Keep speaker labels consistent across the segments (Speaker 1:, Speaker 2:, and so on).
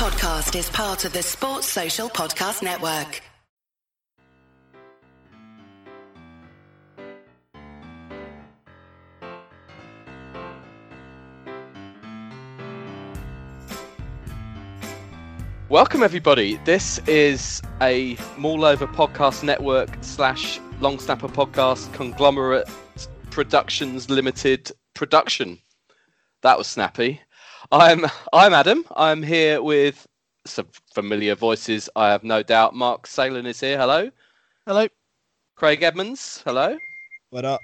Speaker 1: podcast is part of the Sports Social Podcast Network.
Speaker 2: Welcome, everybody. This is a MaulOver Podcast Network slash Long Snapper Podcast Conglomerate Productions Limited production. That was snappy. I'm I'm Adam. I'm here with some familiar voices. I have no doubt. Mark Salin is here. Hello.
Speaker 3: Hello.
Speaker 2: Craig Edmonds. Hello.
Speaker 3: What up?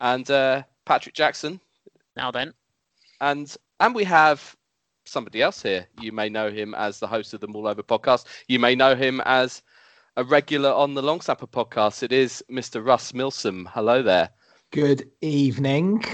Speaker 2: And uh, Patrick Jackson.
Speaker 4: Now then.
Speaker 2: And and we have somebody else here. You may know him as the host of the MaulOver podcast. You may know him as a regular on the Long Snapper podcast. It is Mr. Russ Milsom. Hello there.
Speaker 5: Good evening.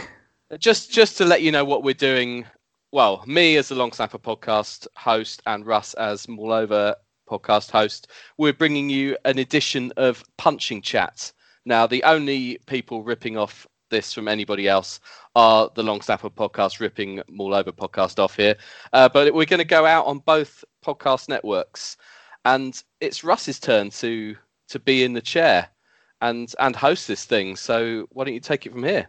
Speaker 2: Just just to let you know what we're doing. Well, me as the Long Snapper podcast host and Russ as Maul podcast host, we're bringing you an edition of Punching Chat. Now, the only people ripping off this from anybody else are the Long Snapper podcast ripping Maul podcast off here. Uh, but we're going to go out on both podcast networks, and it's Russ's turn to to be in the chair and and host this thing. So why don't you take it from here?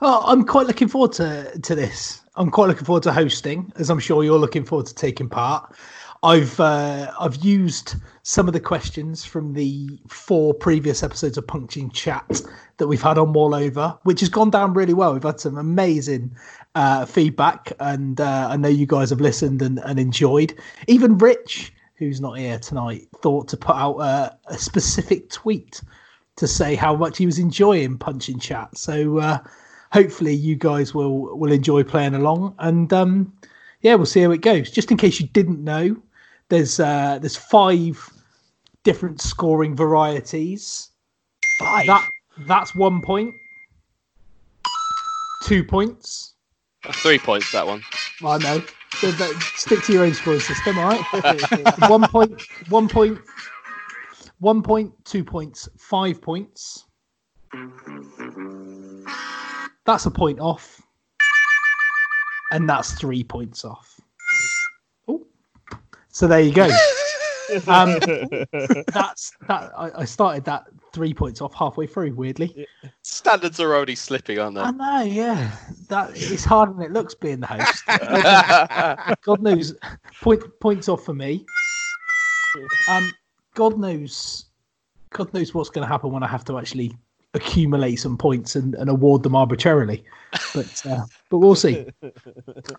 Speaker 5: Oh, I'm quite looking forward to to this. I'm quite looking forward to hosting, as I'm sure you're looking forward to taking part. I've uh, I've used some of the questions from the four previous episodes of Punching Chat that we've had on MaulOver, which has gone down really well. We've had some amazing uh, feedback, and uh, I know you guys have listened and, and enjoyed. Even Rich, who's not here tonight, thought to put out a, a specific tweet to say how much he was enjoying Punching Chat. So uh, hopefully you guys will will enjoy playing along, and um, yeah, we'll see how it goes. Just in case you didn't know, there's uh, there's five different scoring varieties.
Speaker 3: Five.
Speaker 5: That that's one point. Two points.
Speaker 2: That's three points that one.
Speaker 5: I know. So that- Stick to your own scoring system, all right? one point, one point, one point, two points, five points. That's a point off. And that's three points off. Oh. So there you go. Um, that's that. I, I started that three points off halfway through. Weirdly,
Speaker 2: Standards are already slipping, aren't they?
Speaker 5: I know. Yeah, that it's harder than it looks being the host. God knows, point points off for me. Um, God knows, God knows what's going to happen when I have to actually accumulate some points and, and award them arbitrarily. But uh, but we'll see.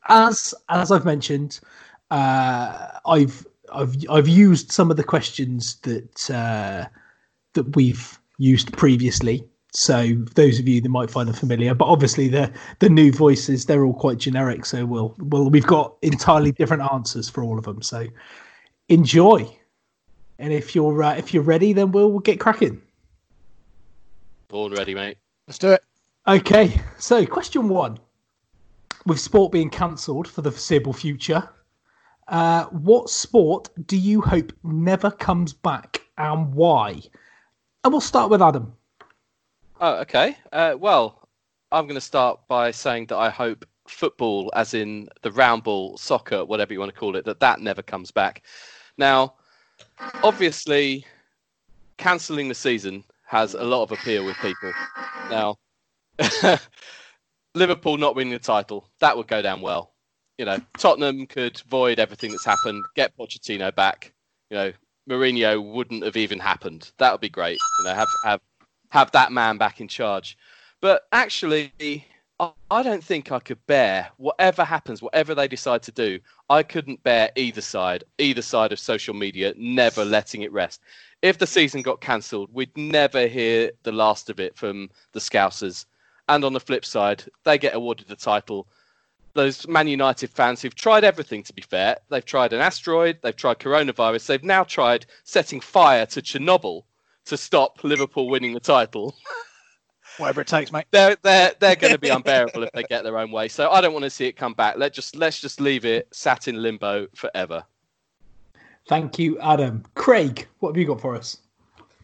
Speaker 5: As as I've mentioned, uh, I've I've I've used some of the questions that uh, that we've used previously. So those of you that might find them familiar, but obviously the the new voices they're all quite generic. So we'll well we've got entirely different answers for all of them. So enjoy, and if you're uh, if you're ready, then we'll, we'll get cracking.
Speaker 2: Born ready, mate.
Speaker 3: Let's do it.
Speaker 5: Okay, so question one: With sport being cancelled for the foreseeable future, uh, what sport do you hope never comes back, and why? And we'll start with Adam.
Speaker 2: Oh, okay. Uh, well, I'm going to start by saying that I hope football, as in the round ball, soccer, whatever you want to call it, that that never comes back. Now, obviously, cancelling the season has a lot of appeal with people. Now, Liverpool not winning the title, that would go down well. You know, Tottenham could void everything that's happened, get Pochettino back. You know, Mourinho wouldn't have even happened. That would be great. You know, have have have that man back in charge. But actually, I, don't think I could bear whatever happens, whatever they decide to do. I couldn't bear either side, either side of social media, never letting it rest. If the season got cancelled, we'd never hear the last of it from the Scousers. And on the flip side, they get awarded the title. Those Man United fans who've tried everything, to be fair, they've tried an asteroid, they've tried coronavirus, they've now tried setting fire to Chernobyl to stop Liverpool winning the title.
Speaker 3: Whatever it takes, mate.
Speaker 2: they're they're they're going to be unbearable if they get their own way. So I don't want to see it come back. Let just let's just leave it sat in limbo forever.
Speaker 5: Thank you, Adam. Craig, what have you got for us?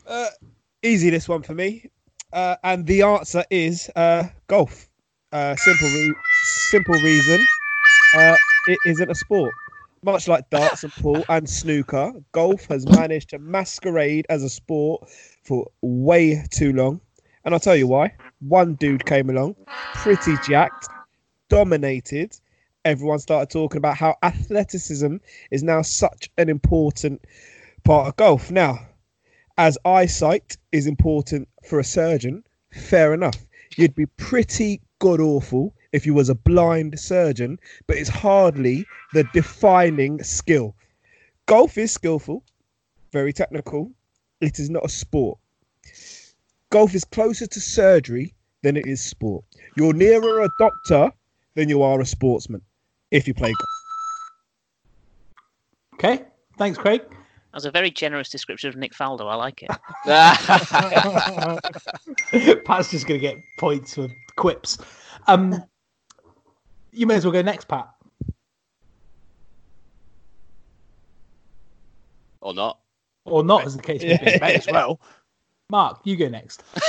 Speaker 6: Uh, easy this one for me, uh, and the answer is uh, golf. Uh, simple, re- simple reason. Uh, it isn't a sport. much like darts and pool and snooker, golf has managed to masquerade as a sport for way too long. And I'll tell you why. One dude came along, pretty jacked, dominated. Everyone started talking about how athleticism is now such an important part of golf. Now, as eyesight is important for a surgeon, fair enough. You'd be pretty god awful if you was a blind surgeon, but it's hardly the defining skill. Golf is skillful, very technical. It is not a sport. Golf is closer to surgery than it is sport. You're nearer a doctor than you are a sportsman if you play golf.
Speaker 5: Okay, thanks, Craig.
Speaker 4: That was a very generous description of Nick Faldo. I like it.
Speaker 5: Pat's just going to get points for quips. Um, you may as well go next, Pat.
Speaker 2: or not.
Speaker 5: Or not, as the case may be.
Speaker 3: May as well.
Speaker 5: Mark, you go next.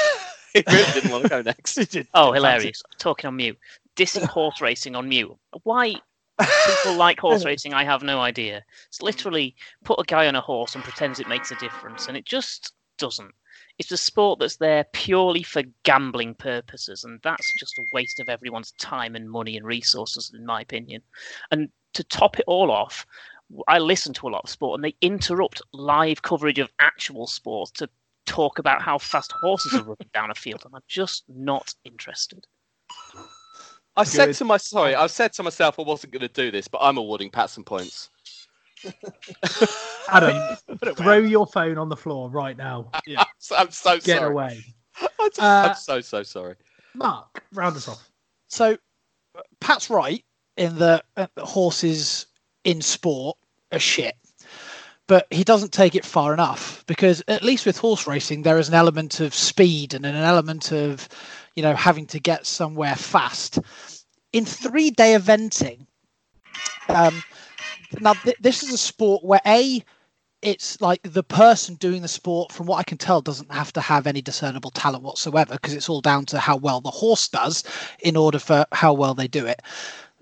Speaker 2: He really didn't want to go next.
Speaker 4: Oh, hilarious. Talking on mute. Dissing horse racing on mute. Why people like horse racing, I have no idea. It's literally put a guy on a horse and pretends it makes a difference, and it just doesn't. It's a sport that's there purely for gambling purposes, and that's just a waste of everyone's time and money and resources, in my opinion. And to top it all off, I listen to a lot of sport, and they interrupt live coverage of actual sports to talk about how fast horses are running down a field, and I'm just not interested.
Speaker 2: I said to my sorry, I said to myself I wasn't going to do this, but I'm awarding Pat some points.
Speaker 5: Adam,
Speaker 3: Put it
Speaker 5: throw your phone on the floor right now. Yeah.
Speaker 2: I'm so, I'm so
Speaker 5: Get
Speaker 2: sorry.
Speaker 5: away.
Speaker 2: I'm, just-
Speaker 5: Uh,
Speaker 2: I'm so so sorry.
Speaker 5: Mark, round us off.
Speaker 3: So, Pat's right in that uh, horses in sport are shit, but he doesn't take it far enough because at least with horse racing there is an element of speed and an element of, you know, having to get somewhere fast. In three-day eventing, um, now th- this is a sport where a it's like the person doing the sport, from what I can tell, doesn't have to have any discernible talent whatsoever because it's all down to how well the horse does in order for how well they do it.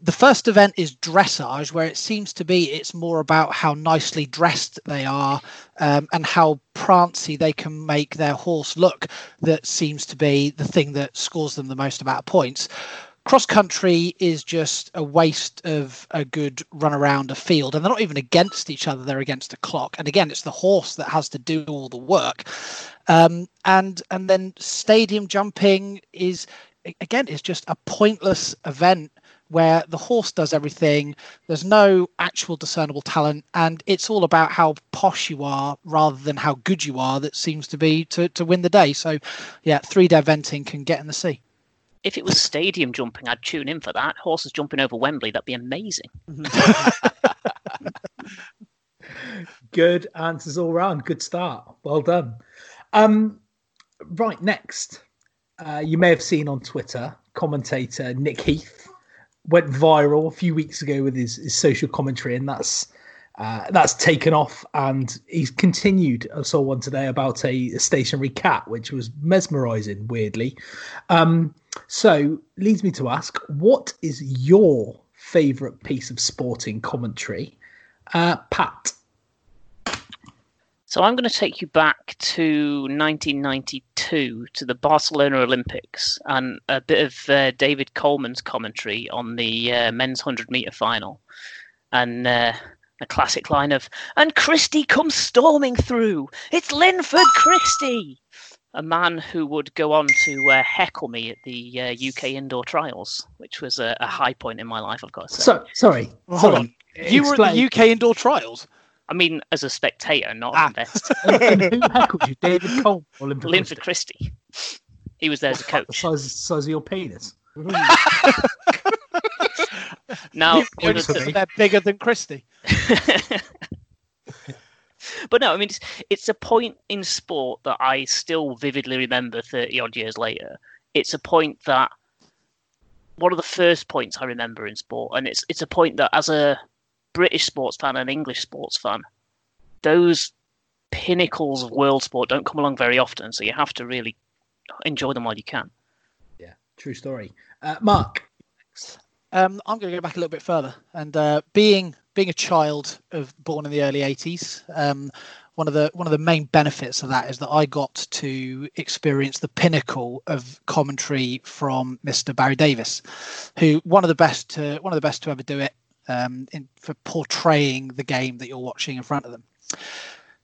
Speaker 3: The first event is dressage, where it seems to be it's more about how nicely dressed they are um, and how prancy they can make their horse look. That seems to be the thing that scores them the most amount of points cross country is just a waste of a good run around a field and they're not even against each other they're against a clock and again it's the horse that has to do all the work um, and and then stadium jumping is again it's just a pointless event where the horse does everything there's no actual discernible talent and it's all about how posh you are rather than how good you are that seems to be to, to win the day so yeah three day eventing can get in the sea
Speaker 4: If it was stadium jumping, I'd tune in for that. Horses jumping over Wembley, that'd be amazing.
Speaker 5: Good answers all round. Good start. Well done. Um, right, next. Uh, you may have seen on Twitter, commentator Nick Heath went viral a few weeks ago with his, his social commentary, and that's uh, that's taken off. And he's continued. I saw one today about a, a stationary cat, which was mesmerising, weirdly. Um, so leads me to ask, what is your favourite piece of sporting commentary, uh, Pat?
Speaker 4: So I'm going to take you back to 1992 to the Barcelona Olympics and a bit of uh, David Coleman's commentary on the uh, men's 100 meter final. And uh, a classic line of, and Christie comes storming through. It's Linford Christie. A man who would go on to uh, heckle me at the uh, UK indoor trials, which was a, a high point in my life, I've got to say.
Speaker 5: So sorry,
Speaker 3: Well, hold
Speaker 5: on.
Speaker 3: You were at the UK indoor trials.
Speaker 4: I mean, as a spectator, not
Speaker 3: Ah.
Speaker 4: an investor.
Speaker 5: and, and who heckled you, David Cole or Linford?
Speaker 4: Linford Christie. He was there as a
Speaker 5: Christie? The
Speaker 4: coach.
Speaker 5: size, size of your penis.
Speaker 4: Now,
Speaker 5: Points
Speaker 4: one of
Speaker 5: for
Speaker 4: the-
Speaker 5: me.
Speaker 3: They're bigger than Christie.
Speaker 4: but no, I mean, it's, it's a point in sport that I still vividly remember 30 odd years later. It's a point that one of the first points I remember in sport, and it's it's a point that as a British sports fan and English sports fan, those pinnacles of world sport don't come along very often, so you have to really enjoy them while you can.
Speaker 5: Yeah, true story. Uh, Mark,
Speaker 3: Um, I'm going to go back a little bit further, and uh, being being a child of born in the early 80s, um, one of the one of the main benefits of that is that I got to experience the pinnacle of commentary from Mr. Barry Davies, who one of the best to one of the best to ever do it um, in, for portraying the game that you're watching in front of them.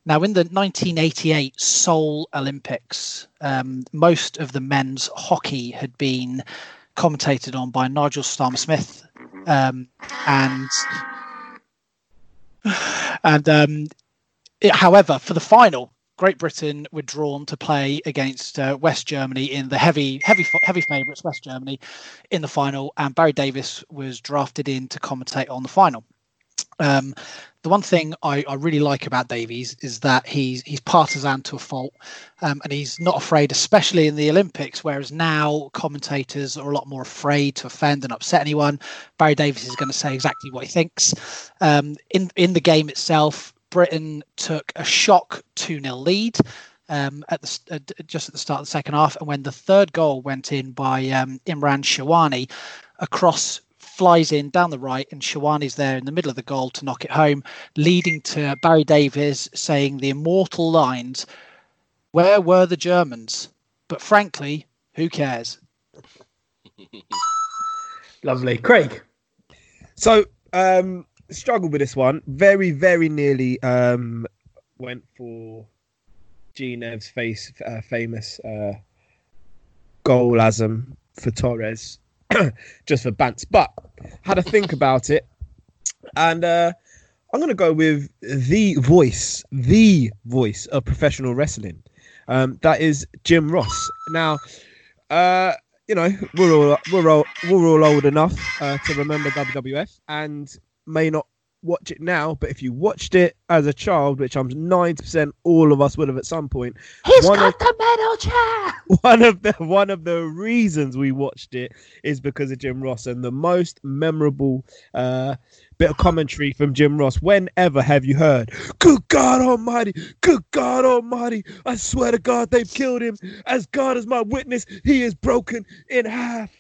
Speaker 3: Now, in the 1988 Seoul Olympics, um, most of the men's hockey had been commentated on by Nigel Starmer Smith, um, and and um, it, however, for the final, Great Britain were drawn to play against uh, West Germany in the heavy, heavy, heavy favourites, West Germany, in the final, and Barry Davies was drafted in to commentate on the final. Um, the one thing I, I, really like about Davies is that he's he's partisan to a fault, um, and he's not afraid, especially in the Olympics. Whereas now commentators are a lot more afraid to offend and upset anyone. Barry Davies is going to say exactly what he thinks. Um, in in the game itself, Britain took a shock 2 0 lead. Um, at the uh, just at the start of the second half, and when the third goal went in by um, Imran Sherwani, across flies in down the right, and Sherwani's there in the middle of the goal to knock it home, leading to Barry Davies saying the immortal lines, "Where were the Germans?" But frankly, who cares?
Speaker 5: Lovely, Craig.
Speaker 6: So um, struggled with this one. Very, very nearly um, went for Genev's face uh, famous uh, goalasm for Torres, just for Bants. But had to think about it, and uh, I'm going to go with the voice, the voice of professional wrestling. Um, that is Jim Ross. Now, uh, you know, we're all we're all we're all old enough uh, to remember WWF, and may not watch it now, but if you watched it as a child, which I'm 90% all of us would have at some point,
Speaker 5: he's got of, the metal chair.
Speaker 6: One of the one of the reasons we watched it is because of Jim Ross, and the most memorable uh, bit of commentary from Jim Ross. Whenever have you heard? Good God Almighty! Good God Almighty! I swear to God, they've killed him. As God is my witness, he is broken in half.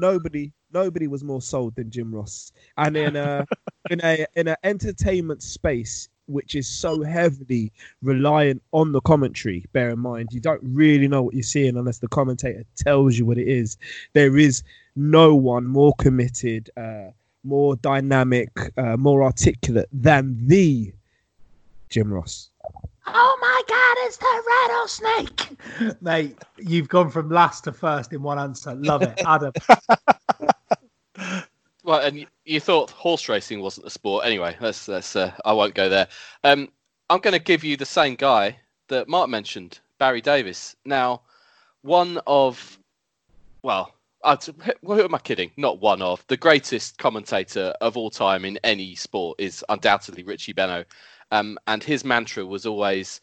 Speaker 6: Nobody nobody was more sold than Jim Ross. And in a in a in an entertainment space which is so heavily reliant on the commentary, bear in mind you don't really know what you're seeing unless the commentator tells you what it is. There is no one more committed, uh, more dynamic, uh, more articulate than the Jim Ross.
Speaker 5: Oh my God, it's the rattlesnake. Mate, you've gone from last to first in one answer. Love it. Adam.
Speaker 2: well, and you, thought horse racing wasn't a sport. Anyway, let's, let's, uh, I won't go there. Um, I'm going to give you the same guy that Mark mentioned, Barry Davies. Now, one of, well, who am I kidding? Not one of. The greatest commentator of all time in any sport is undoubtedly Richie Benaud. Um, and his mantra was always,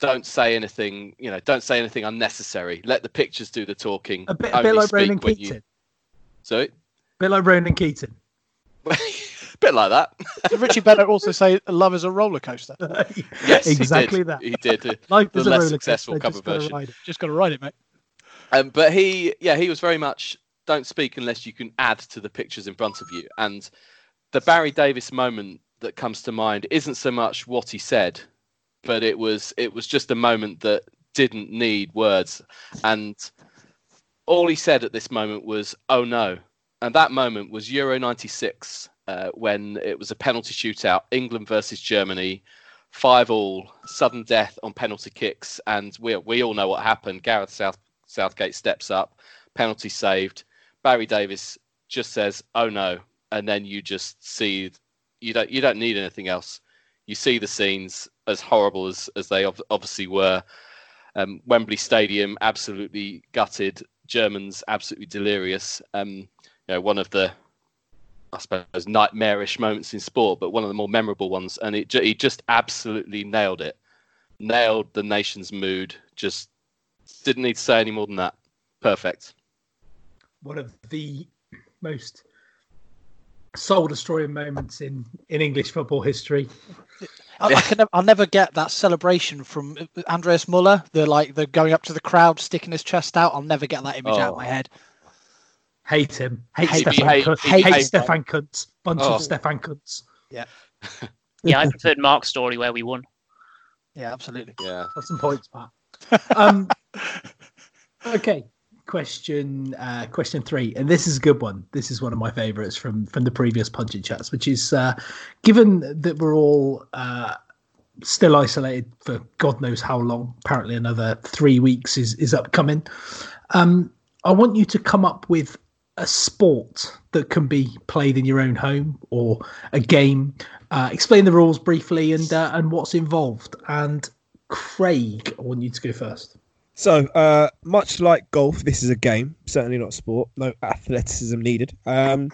Speaker 2: "Don't say anything. You know, don't say anything unnecessary. Let the pictures do the talking.
Speaker 5: A bit, a bit like Ronan Keating. You...
Speaker 2: Sorry,
Speaker 5: bit like Ronan Keating.
Speaker 2: bit like that.
Speaker 3: Did Richie Benaud also say "Love is a roller coaster"?
Speaker 2: yes,
Speaker 5: exactly
Speaker 2: he
Speaker 5: that.
Speaker 2: He did.
Speaker 3: Life
Speaker 2: the
Speaker 3: is
Speaker 2: less
Speaker 3: a
Speaker 2: successful cover
Speaker 3: version.
Speaker 2: Ride
Speaker 3: just got to ride it, mate.
Speaker 2: Um, but he, yeah, he was very much don't speak unless you can add to the pictures in front of you. And the Barry Davies moment that comes to mind isn't so much what he said, but it was it was just a moment that didn't need words, and all he said at this moment was "Oh no," and that moment was Euro '96 uh, when it was a penalty shootout, England versus Germany, five all, sudden death on penalty kicks, and we we all know what happened. Gareth South Southgate steps up, penalty saved. Barry Davies just says, "Oh no," and then you just see you don't you don't need anything else. You see the scenes as horrible as as they obviously were. Um, Wembley Stadium absolutely gutted. Germans absolutely delirious. Um, you know, one of the I suppose nightmarish moments in sport, but one of the more memorable ones. And it he just absolutely nailed it, nailed the nation's mood. Just didn't need to say any more than that. Perfect.
Speaker 5: One of the most soul destroying moments in in English football history.
Speaker 3: I, I can never, I'll never get that celebration from Andreas Möller. The like the going up to the crowd, sticking his chest out. I'll never get that image oh. out of my oh. head.
Speaker 5: Hate him. Hate, hate Stefan. Hate, hate, hate Stefan Kuntz. Bunch oh. of Stefan Kuntz.
Speaker 4: Yeah, yeah, I preferred Mark's story where we won.
Speaker 3: Yeah, absolutely.
Speaker 2: Yeah.
Speaker 5: Got some points, Pat. Um, okay, question uh, question three, and this is a good one. This is one of my favourites from from the previous punching chats, which is uh, given that we're all uh, still isolated for God knows how long. Apparently, another three weeks is is upcoming. Um, I want you to come up with a sport that can be played in your own home or a game. Uh, explain the rules briefly and uh, and what's involved. And Craig, I want you to go first.
Speaker 6: So, uh, much like golf, this is a game, certainly not sport. No athleticism needed. Um,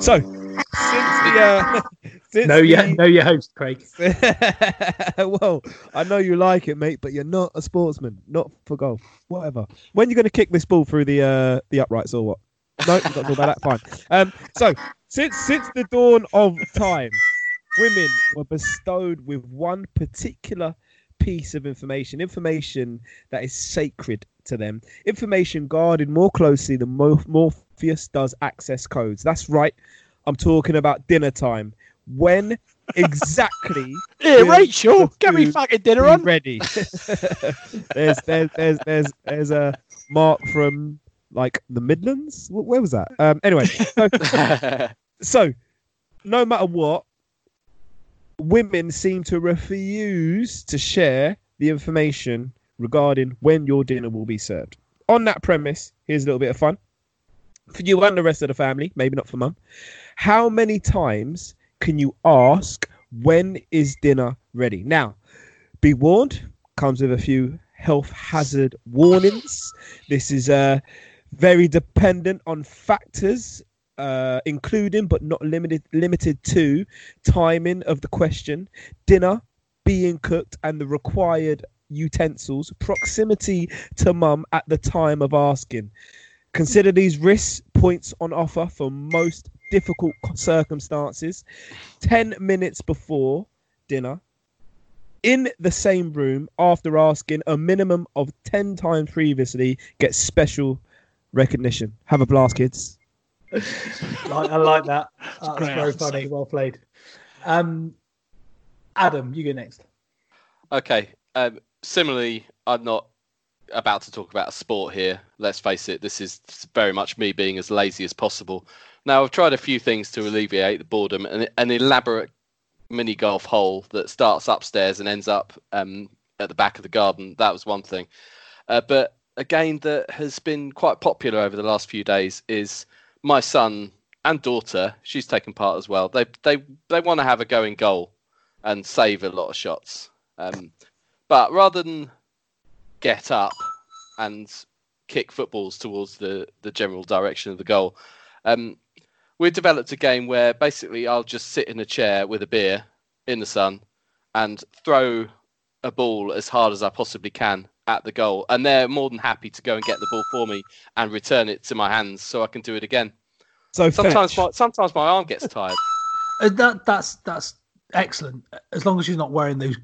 Speaker 6: so, since the, uh, since
Speaker 5: Know your
Speaker 6: the-
Speaker 5: know your host, Craig.
Speaker 6: well, I know you like it, mate, but you're not a sportsman. Not for golf. Whatever. When you going to kick this ball through the uh, the uprights or what? No, we've got to talk about that. Fine. Um, so since since the dawn of time, women were bestowed with one particular piece of information, information that is sacred to them, information guarded more closely than Mo- Morpheus does access codes. That's right. I'm talking about dinner time. When exactly will
Speaker 3: Rachel, get me fucking dinner on.
Speaker 6: ready? there's, there's, there's, there's, there's a mark from like the Midlands. Where was that? Um, anyway, so, so no matter what, women seem to refuse to share the information regarding when your dinner will be served. On that premise, here's a little bit of fun for you and the rest of the family, maybe not for mum. How many times can you ask when is dinner ready? Now, be warned, comes with a few health hazard warnings. This is uh, very dependent on factors, uh, including but not limited limited to timing of the question, dinner being cooked, and the required utensils, proximity to mum at the time of asking. Consider these risk points on offer for most difficult circumstances. 10 minutes before dinner, in the same room after asking a minimum of 10 times previously, gets special recognition. Have a blast, kids.
Speaker 5: Like, I like that. That's
Speaker 3: great
Speaker 5: very
Speaker 3: answer,
Speaker 5: funny. Well played. Um, Adam, you go next.
Speaker 2: Okay. Um, similarly, I'm not about to talk about a sport here. Let's face it, this is very much me being as lazy as possible. Now, I've tried a few things to alleviate the boredom. An, an elaborate mini golf hole that starts upstairs and ends up um, at the back of the garden. That was one thing. Uh, but a game that has been quite popular over the last few days is my son and daughter. She's taken part as well. They they they want to have a go in goal and save a lot of shots. Um, but rather than get up and kick footballs towards the, the general direction of the goal, um, we developed a game where basically I'll just sit in a chair with a beer in the sun and throw a ball as hard as I possibly can at the goal. And they're more than happy to go and get the ball for me and return it to my hands so I can do it again.
Speaker 6: So
Speaker 2: Sometimes
Speaker 6: fetch.
Speaker 2: my, sometimes my arm gets tired.
Speaker 5: Uh, that that's that's excellent. As long as you're not wearing those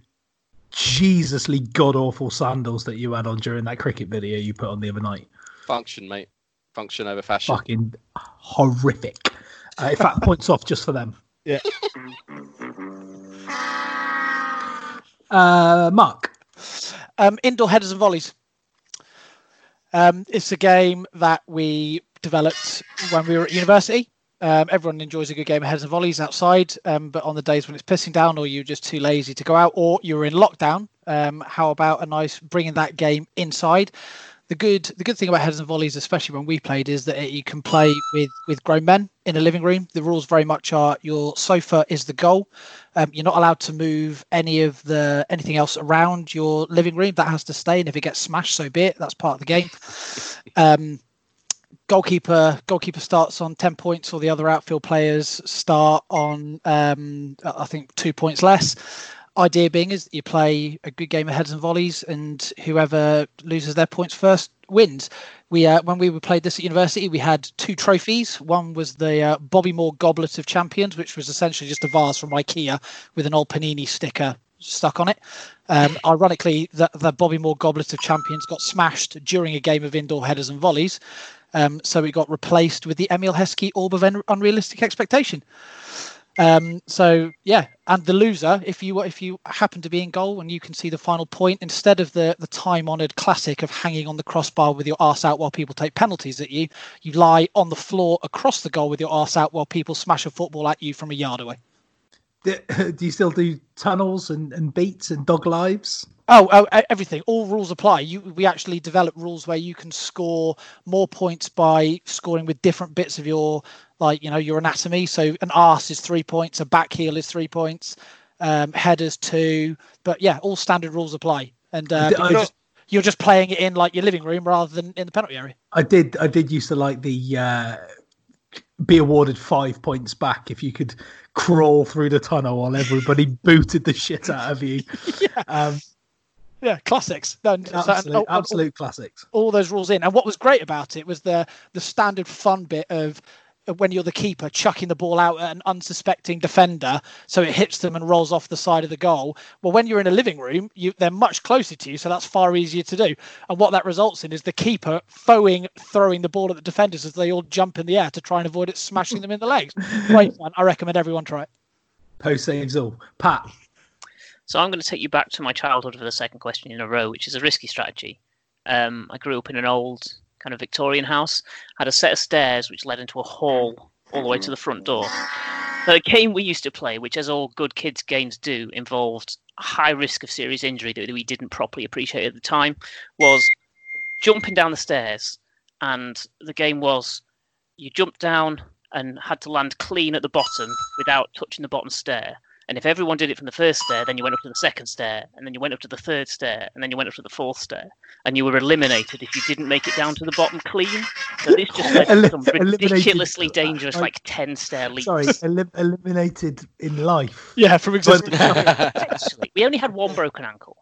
Speaker 5: Jesusly god awful sandals that you had on during that cricket video you put on the other night.
Speaker 2: Function, mate. Function over fashion.
Speaker 5: Fucking horrific. Uh, in fact, points off just for them.
Speaker 6: Yeah.
Speaker 5: Uh, Mark.
Speaker 3: Um, indoor headers and volleys. Um, it's a game that we developed when we were at university. Um, everyone enjoys a good game of headers and volleys outside, um, but on the days when it's pissing down, or you're just too lazy to go out, or you're in lockdown, um, how about a nice bringing that game inside? The good, the good thing about headers and volleys, especially when we played, is that you can play with with grown men in a living room. The rules very much are your sofa is the goal. Um, you're not allowed to move any of the anything else around your living room. That has to stay, and if it gets smashed, so be it. That's part of the game. Um, goalkeeper goalkeeper starts on 10 points or the other outfield players start on um, i think two points less idea being is you play a good game of heads and volleys and whoever loses their points first wins. We uh, when we played this at university we had two trophies. One was the uh, bobby moore goblet of champions which was essentially just a vase from ikea with an old panini sticker stuck on it. Um, ironically the, the bobby moore goblet of champions got smashed during a game of indoor headers and volleys. Um, so it got replaced with the Emile Heskey Orb of Unrealistic Expectation. Um, so yeah, and the loser, if you if you happen to be in goal and you can see the final point, instead of the the time honoured classic of hanging on the crossbar with your arse out while people take penalties at you, you lie on the floor across the goal with your arse out while people smash a football at you from a yard away.
Speaker 5: Do, you still do tunnels and, and beats and dog lives?
Speaker 3: Oh, oh, everything. All rules apply. You, we actually develop rules where you can score more points by scoring with different bits of your, like you know, your anatomy. So an arse is three points, a back heel is three points, um, headers two. But yeah, all standard rules apply, and uh, you're, just, you're just playing it in like your living room rather than in the penalty area.
Speaker 5: I did. I did used to like the uh, be awarded five points back if you could crawl through the tunnel while everybody booted the shit out of you. Um,
Speaker 3: Yeah, classics. No, so- and
Speaker 5: absolute,
Speaker 3: all-
Speaker 5: classics.
Speaker 3: all those rules in. And what was great about it was the the standard fun bit of when you're the keeper chucking the ball out at an unsuspecting defender so it hits them and rolls off the side of the goal. Well when you're in a living room you they're much closer to you so that's far easier to do. And what that results in is the keeper foeing throwing the ball at the defenders as they all jump in the air to try and avoid it smashing them in the legs. Great fun i recommend everyone try it.
Speaker 5: Post saves all. Pat,
Speaker 4: So I'm going to take you back to my childhood for the second question in a row, which is a risky strategy. Um, I grew up in an old kind of Victorian house, had a set of stairs which led into a hall all the way to the front door. So a game we used to play, which as all good kids games do, involved a high risk of serious injury that we didn't properly appreciate at the time, was jumping down the stairs. And the game was you jumped down and had to land clean at the bottom without touching the bottom stair. And if everyone did it from the first stair, then you went up to the second stair, and then you went up to the third stair, and then you went up to the fourth stair, and you were eliminated if you didn't make it down to the bottom clean. So this just led to some ridiculously dangerous,
Speaker 5: I-
Speaker 4: like ten stair leaps.
Speaker 5: sorry, elim- eliminated in life.
Speaker 3: yeah from existence
Speaker 4: we only had one broken ankle,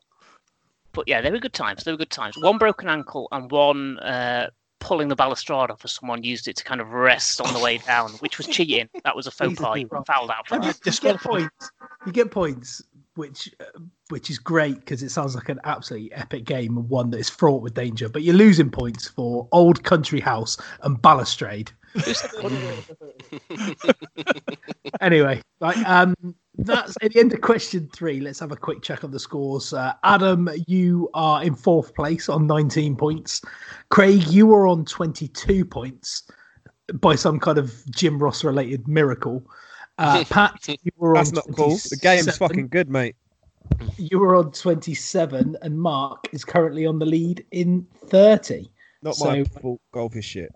Speaker 4: but yeah, they were good times. They were good times. One broken ankle and one uh, pulling the balustrade off as someone used it to kind of rest on the way down, which was cheating. That was a faux pas. You fouled out for
Speaker 5: And
Speaker 4: that.
Speaker 5: you get points. You get points, which uh, which is great because it sounds like an absolutely epic game and one that is fraught with danger. But you're losing points for Old Country House and Balustrade. anyway, right, um, that's at the end of question three. Let's have a quick check on the scores. Uh, Adam, you are in fourth place on 19 points. Craig, you were on 22 points by some kind of Jim Ross related miracle. Uh, Pat, you were
Speaker 6: That's
Speaker 5: on
Speaker 6: not cool. The game's
Speaker 5: 27.
Speaker 6: fucking good, mate.
Speaker 5: You were on 27, and Mark is currently on the lead in 30.
Speaker 6: Not my
Speaker 5: So-
Speaker 6: fault. Golf is shit.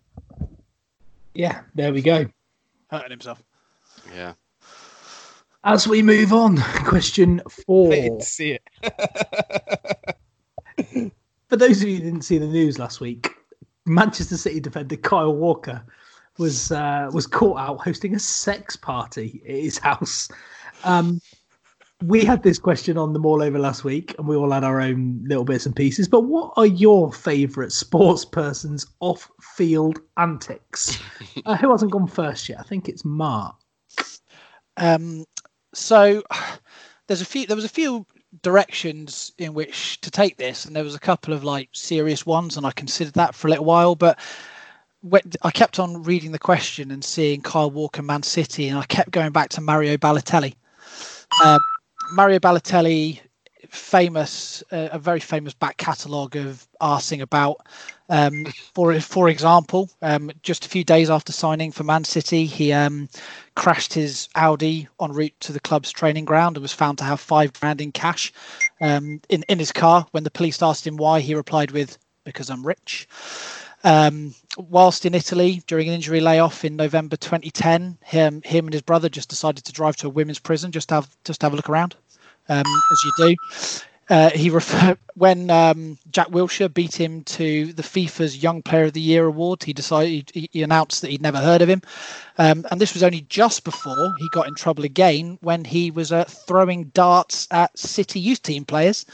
Speaker 5: Yeah, there we go.
Speaker 3: hurting himself
Speaker 2: yeah.
Speaker 5: As we move on, question four.
Speaker 6: Hated to see it.
Speaker 5: For those of you who didn't see the news last week, Manchester City defender Kyle Walker was uh, was caught out hosting a sex party at his house. Um, we had this question on the MaulOver last week, and we all had our own little bits and pieces. But what are your favourite sports person's off-field antics? uh, who hasn't gone first yet? I think it's Mark.
Speaker 3: Um, so there's a few. There was a few directions in which to take this, and there was a couple of like serious ones, and I considered that for a little while. But I kept on reading the question and seeing Kyle Walker, Man City, and I kept going back to Mario Balotelli. Um, Mario Balotelli, famous, uh, a very famous back catalogue of arsing about. Um, for for example, um, just a few days after signing for Man City, he um, crashed his Audi en route to the club's training ground and was found to have five grand in cash um, in in his car. When the police asked him why, he replied with "Because I'm rich." Um, whilst in Italy during an injury layoff in November 2010, him him and his brother just decided to drive to a women's prison just to have just to have a look around, um, as you do. Uh, he referred when um, Jack Wilshere beat him to the FIFA's Young Player of the Year award. He decided he, he announced that he'd never heard of him, um, and this was only just before he got in trouble again when he was uh, throwing darts at City youth team players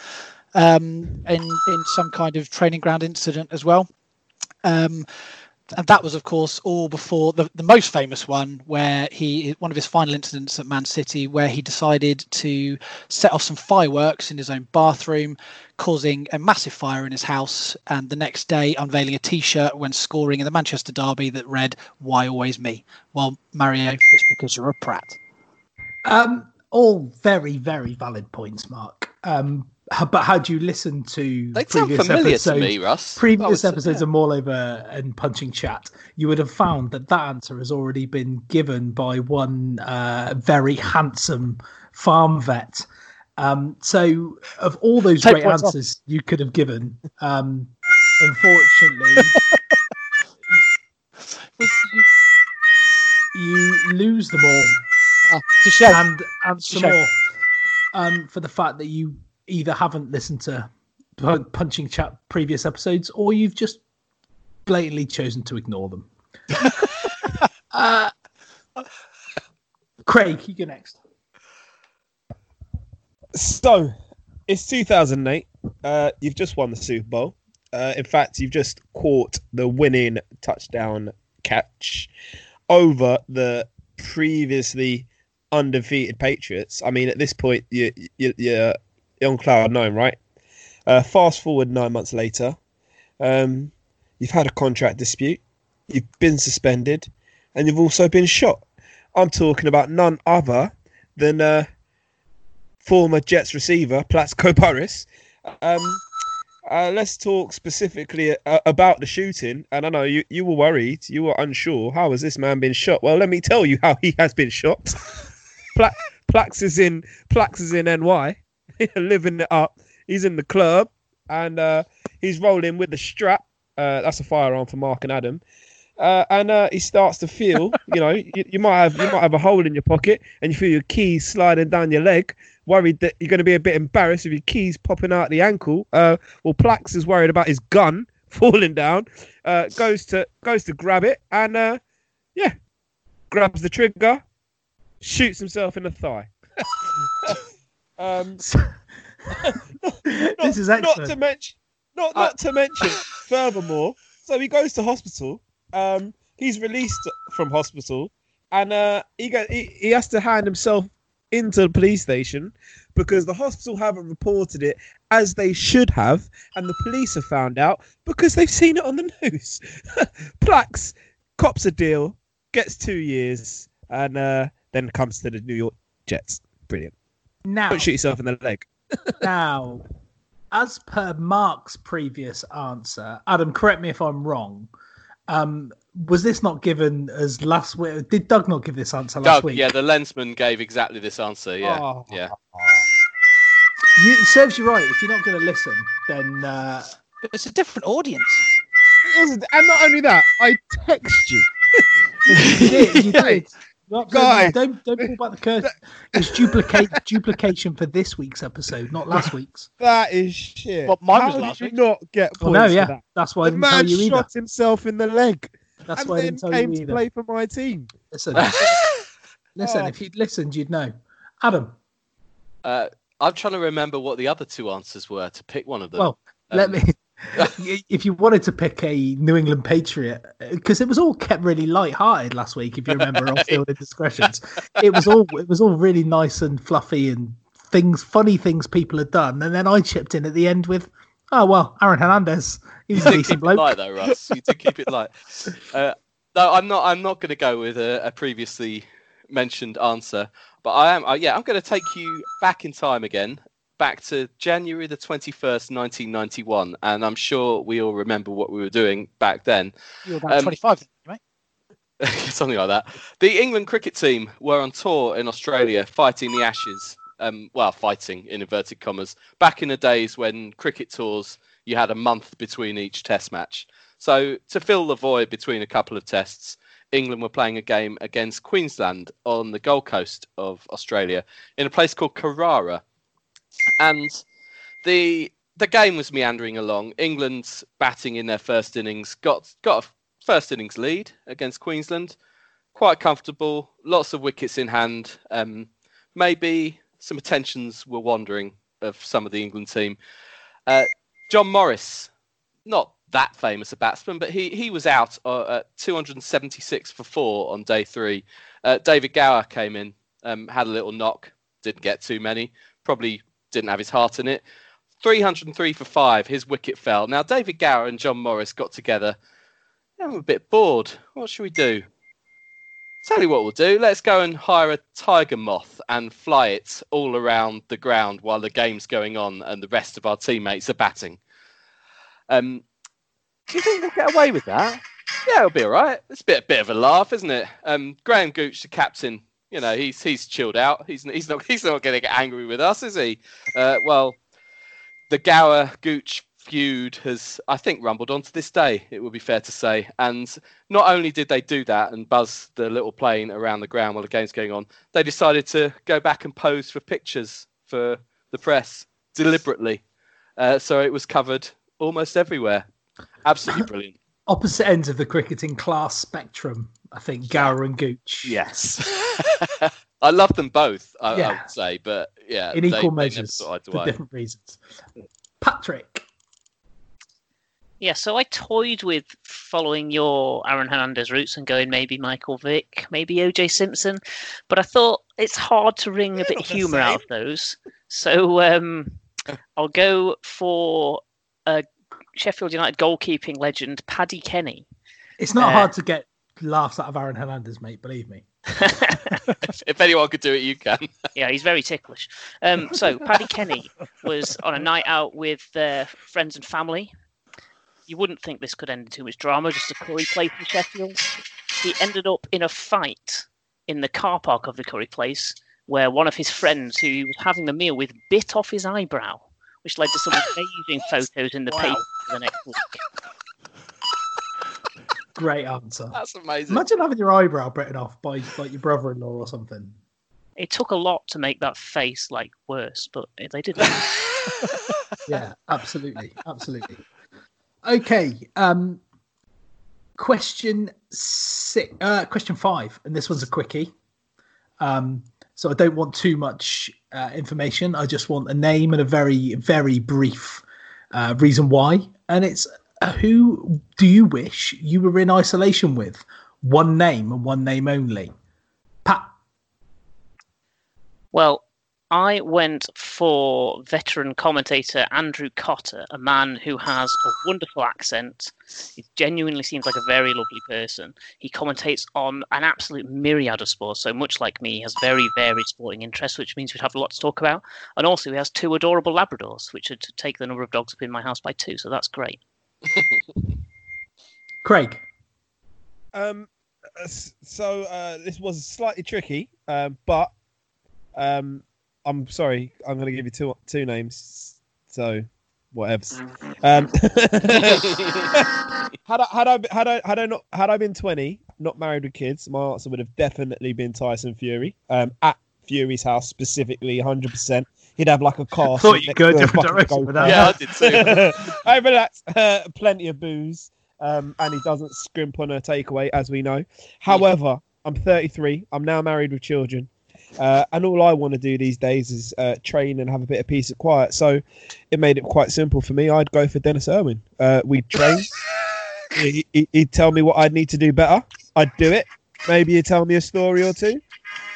Speaker 3: um, in in some kind of training ground incident as well. Um, and that was, of course, all before the, the most famous one, where he one of his final incidents at Man City, where he decided to set off some fireworks in his own bathroom, causing a massive fire in his house, and the next day unveiling a T-shirt when scoring in the Manchester derby that read "Why always me?" Well, Mario, it's because you're a prat.
Speaker 5: Um, all very, very valid points, Mark. Um, but how do you listen to
Speaker 2: They
Speaker 5: previous episodes?
Speaker 2: to me, Russ.
Speaker 5: Previous episodes
Speaker 2: yeah.
Speaker 5: of All Over and Punching Chat, you would have found that that answer has already been given by one uh, very handsome farm vet. Um, so, of all those
Speaker 3: Take
Speaker 5: great
Speaker 3: points off.
Speaker 5: answers you could have given, um, unfortunately, you lose them all
Speaker 3: Ah, it's
Speaker 5: and and some more um, for the fact that you either haven't listened to punching chat previous episodes or you've just blatantly chosen to ignore them. uh, Craig, you go next.
Speaker 6: So, it's 2008. Uh, you've just won the Super Bowl. Uh, in fact, you've just caught the winning touchdown catch over the previously undefeated Patriots. I mean, at this point, you, you, you're, you're on cloud nine, right? Uh, fast forward nine months later, um, you've had a contract dispute, you've been suspended, and you've also been shot. I'm talking about none other than uh, former Jets receiver Plaxico Burress. Um, uh, let's talk specifically uh, about the shooting. And I know you, you were worried, you were unsure. How has this man been shot? Well, let me tell you how he has been shot. Pla- Plax is in Plax is in NY, living it up. He's in the club and uh, he's rolling with the strap. Uh, that's a firearm for Mark and Adam. Uh, and uh, he starts to feel, you know, you, you might have you might have a hole in your pocket, and you feel your keys sliding down your leg. Worried that you're going to be a bit embarrassed if your keys popping out the ankle. Uh, well, Plax is worried about his gun falling down. Uh, goes to goes to grab it, and uh, yeah, grabs the trigger, shoots himself in the thigh. Um,
Speaker 5: this is
Speaker 6: not to mention, not not to mention. Furthermore, so he goes to hospital. Um, he's released from hospital, and uh, he go he, he has to hand himself into the police station because the hospital haven't reported it as they should have, and the police have found out because they've seen it on the news. Plax cops a deal, gets two years, and uh, then comes to the New York Jets. Brilliant.
Speaker 5: Now,
Speaker 6: Don't shoot yourself in the leg.
Speaker 5: now, as per Mark's previous answer, Adam, correct me if I'm wrong. Um, was this not given as last week? Did Doug not give this answer last
Speaker 2: Doug,
Speaker 5: week?
Speaker 2: yeah, the lensman gave exactly this answer. Yeah,
Speaker 6: Oh.
Speaker 2: yeah.
Speaker 5: You, it serves you right. If you're not going to listen, then uh,
Speaker 3: It's a different audience.
Speaker 6: And not only that, I text you.
Speaker 5: you did. You did. You absolutely-
Speaker 6: Guys.
Speaker 5: don't don't pull back the curtain. It's duplicate duplication for this week's episode, not last week's.
Speaker 6: That is shit.
Speaker 3: But mine
Speaker 6: How
Speaker 3: was
Speaker 6: did
Speaker 3: last
Speaker 6: you
Speaker 3: week.
Speaker 6: not get
Speaker 5: Well,
Speaker 6: points
Speaker 5: no,
Speaker 6: for
Speaker 5: yeah,
Speaker 6: that?
Speaker 5: that's why I
Speaker 6: The
Speaker 5: didn't tell
Speaker 6: man
Speaker 5: you either.
Speaker 6: shot himself in the leg
Speaker 5: That's
Speaker 6: and
Speaker 5: why I
Speaker 6: then
Speaker 5: didn't tell
Speaker 6: came
Speaker 5: you
Speaker 6: to
Speaker 5: either.
Speaker 6: play for my team.
Speaker 5: Listen, listen.
Speaker 6: Oh.
Speaker 5: If you'd listened, you'd know. Adam,
Speaker 2: Uh, I'm trying to remember what the other two answers were to pick one of them.
Speaker 5: Well, let
Speaker 2: Um,
Speaker 5: me. if you wanted to pick a New England Patriot, because it was all kept really light-hearted last week, if you remember off-field indiscretions, it was all it was all really nice and fluffy and things, funny things people had done, and then I chipped in at the end with, "Oh well, Aaron Hernandez, he's a
Speaker 2: You
Speaker 5: decent
Speaker 2: keep it
Speaker 5: bloke."
Speaker 2: light though, Russ. You did keep it light. Uh, no, I'm not. I'm not going to go with a, a previously mentioned answer, but I am. Uh, yeah, I'm going to take you back in time again, back to January the 21st, 1991, and I'm sure we all remember what we were doing back then.
Speaker 3: You were about
Speaker 2: Um,
Speaker 3: 25, right?
Speaker 2: Something like that. The England cricket team were on tour in Australia, fighting the Ashes. Um, well, fighting in inverted commas. Back in the days when cricket tours, you had a month between each Test match. So to fill the void between a couple of tests, England were playing a game against Queensland on the Gold Coast of Australia in a place called Carrara, and the the game was meandering along. England's batting in their first innings got got a first innings lead against Queensland, quite comfortable, lots of wickets in hand. Um, maybe some attentions were wandering of some of the England team. Uh, John Morris, not that famous a batsman, but he he was out uh, at 276 for four on day three. Uh, David Gower came in, um, had a little knock, didn't get too many, probably didn't have his heart in it. 303 for five, his wicket fell. Now David Gower and John Morris got together. I'm a bit bored. What should we do? Tell you what we'll do. Let's go and hire a tiger moth and fly it all around the ground while the game's going on and the rest of our teammates are batting. Um, do you think we'll get away with that? Yeah, it'll be all right. It's a bit, a bit of a laugh, isn't it? Um, Graham Gooch, the captain, you know, he's he's chilled out. He's he's not he's not going to get angry with us, is he? Uh, well, the Gower Gooch feud has, I think, rumbled on to this day. It would be fair to say. And not only did they do that and buzz the little plane around the ground while the game's going on, they decided to go back and pose for pictures for the press deliberately. Uh, so it was covered almost everywhere. Absolutely brilliant.
Speaker 5: Opposite ends of the cricketing class spectrum, I think, Gower and Gooch.
Speaker 2: Yes. I love them both, I, I would say, but yeah,
Speaker 5: In equal
Speaker 2: they
Speaker 5: measures
Speaker 2: sort of eyed
Speaker 5: for
Speaker 2: away.
Speaker 5: different reasons. Patrick.
Speaker 4: Yeah, so I toyed with following your Aaron Hernandez routes and going maybe Michael Vick, maybe OJ Simpson, but I thought it's hard to wring a bit of
Speaker 6: not the
Speaker 4: humour out of those. So um, I'll go for a Sheffield United goalkeeping legend, Paddy Kenny.
Speaker 5: It's not
Speaker 4: Uh,
Speaker 5: hard to get laughs out of Aaron Hernandez, mate, believe me.
Speaker 2: If, if anyone could do it, you can.
Speaker 4: Yeah, he's very ticklish. Um, so Paddy Kenny was on a night out with uh, friends and family. You wouldn't think this could end in too much drama, just a curry place in Sheffield. He ended up in a fight in the car park of the curry place, where one of his friends who he was having the meal with bit off his eyebrow, which led to some amazing photos in the paper for the next week.
Speaker 5: Great answer.
Speaker 2: That's amazing.
Speaker 5: Imagine having your eyebrow bitten off by like your brother-in-law or something.
Speaker 4: It took a lot to make that face like worse, but they did.
Speaker 5: Yeah, absolutely, absolutely. Okay, um, question six, uh, question five, and this one's a quickie. Um, so I don't want too much uh, information. I just want a name and a very, very brief uh, reason why. And it's who do you wish you were in isolation with? One name and one name only. Pat.
Speaker 4: Well, I went for veteran commentator Andrew Cotter, a man who has a wonderful accent. He genuinely seems like a very lovely person. He commentates on an absolute myriad of sports, so much like me, he has very varied sporting interests, which means we'd have a lot to talk about. And also, he has two adorable Labradors, which would take the number of dogs up in my house by two, so that's great.
Speaker 5: Craig.
Speaker 6: Um, uh, so uh, this was slightly tricky, um, but um, I'm sorry. I'm going to give you two two names. So, whatever. Um, had I had I had I had I not had I been 20, not married with kids, my answer would have definitely been Tyson Fury. Um, at Fury's house specifically, 100. percent He'd have like a car.
Speaker 5: Thought you'd go a different direction with that.
Speaker 2: yeah, I did too.
Speaker 6: I relax. Uh, plenty of booze, um, and he doesn't scrimp on a takeaway, as we know. However, I'm 33. I'm now married with children, uh, and all I want to do these days is uh, train and have a bit of peace and quiet. So it made it quite simple for me. I'd go for Denis Irwin. Uh, we'd train. he, he- he'd tell me what I'd need to do better. I'd do it. Maybe he'd tell me a story or two.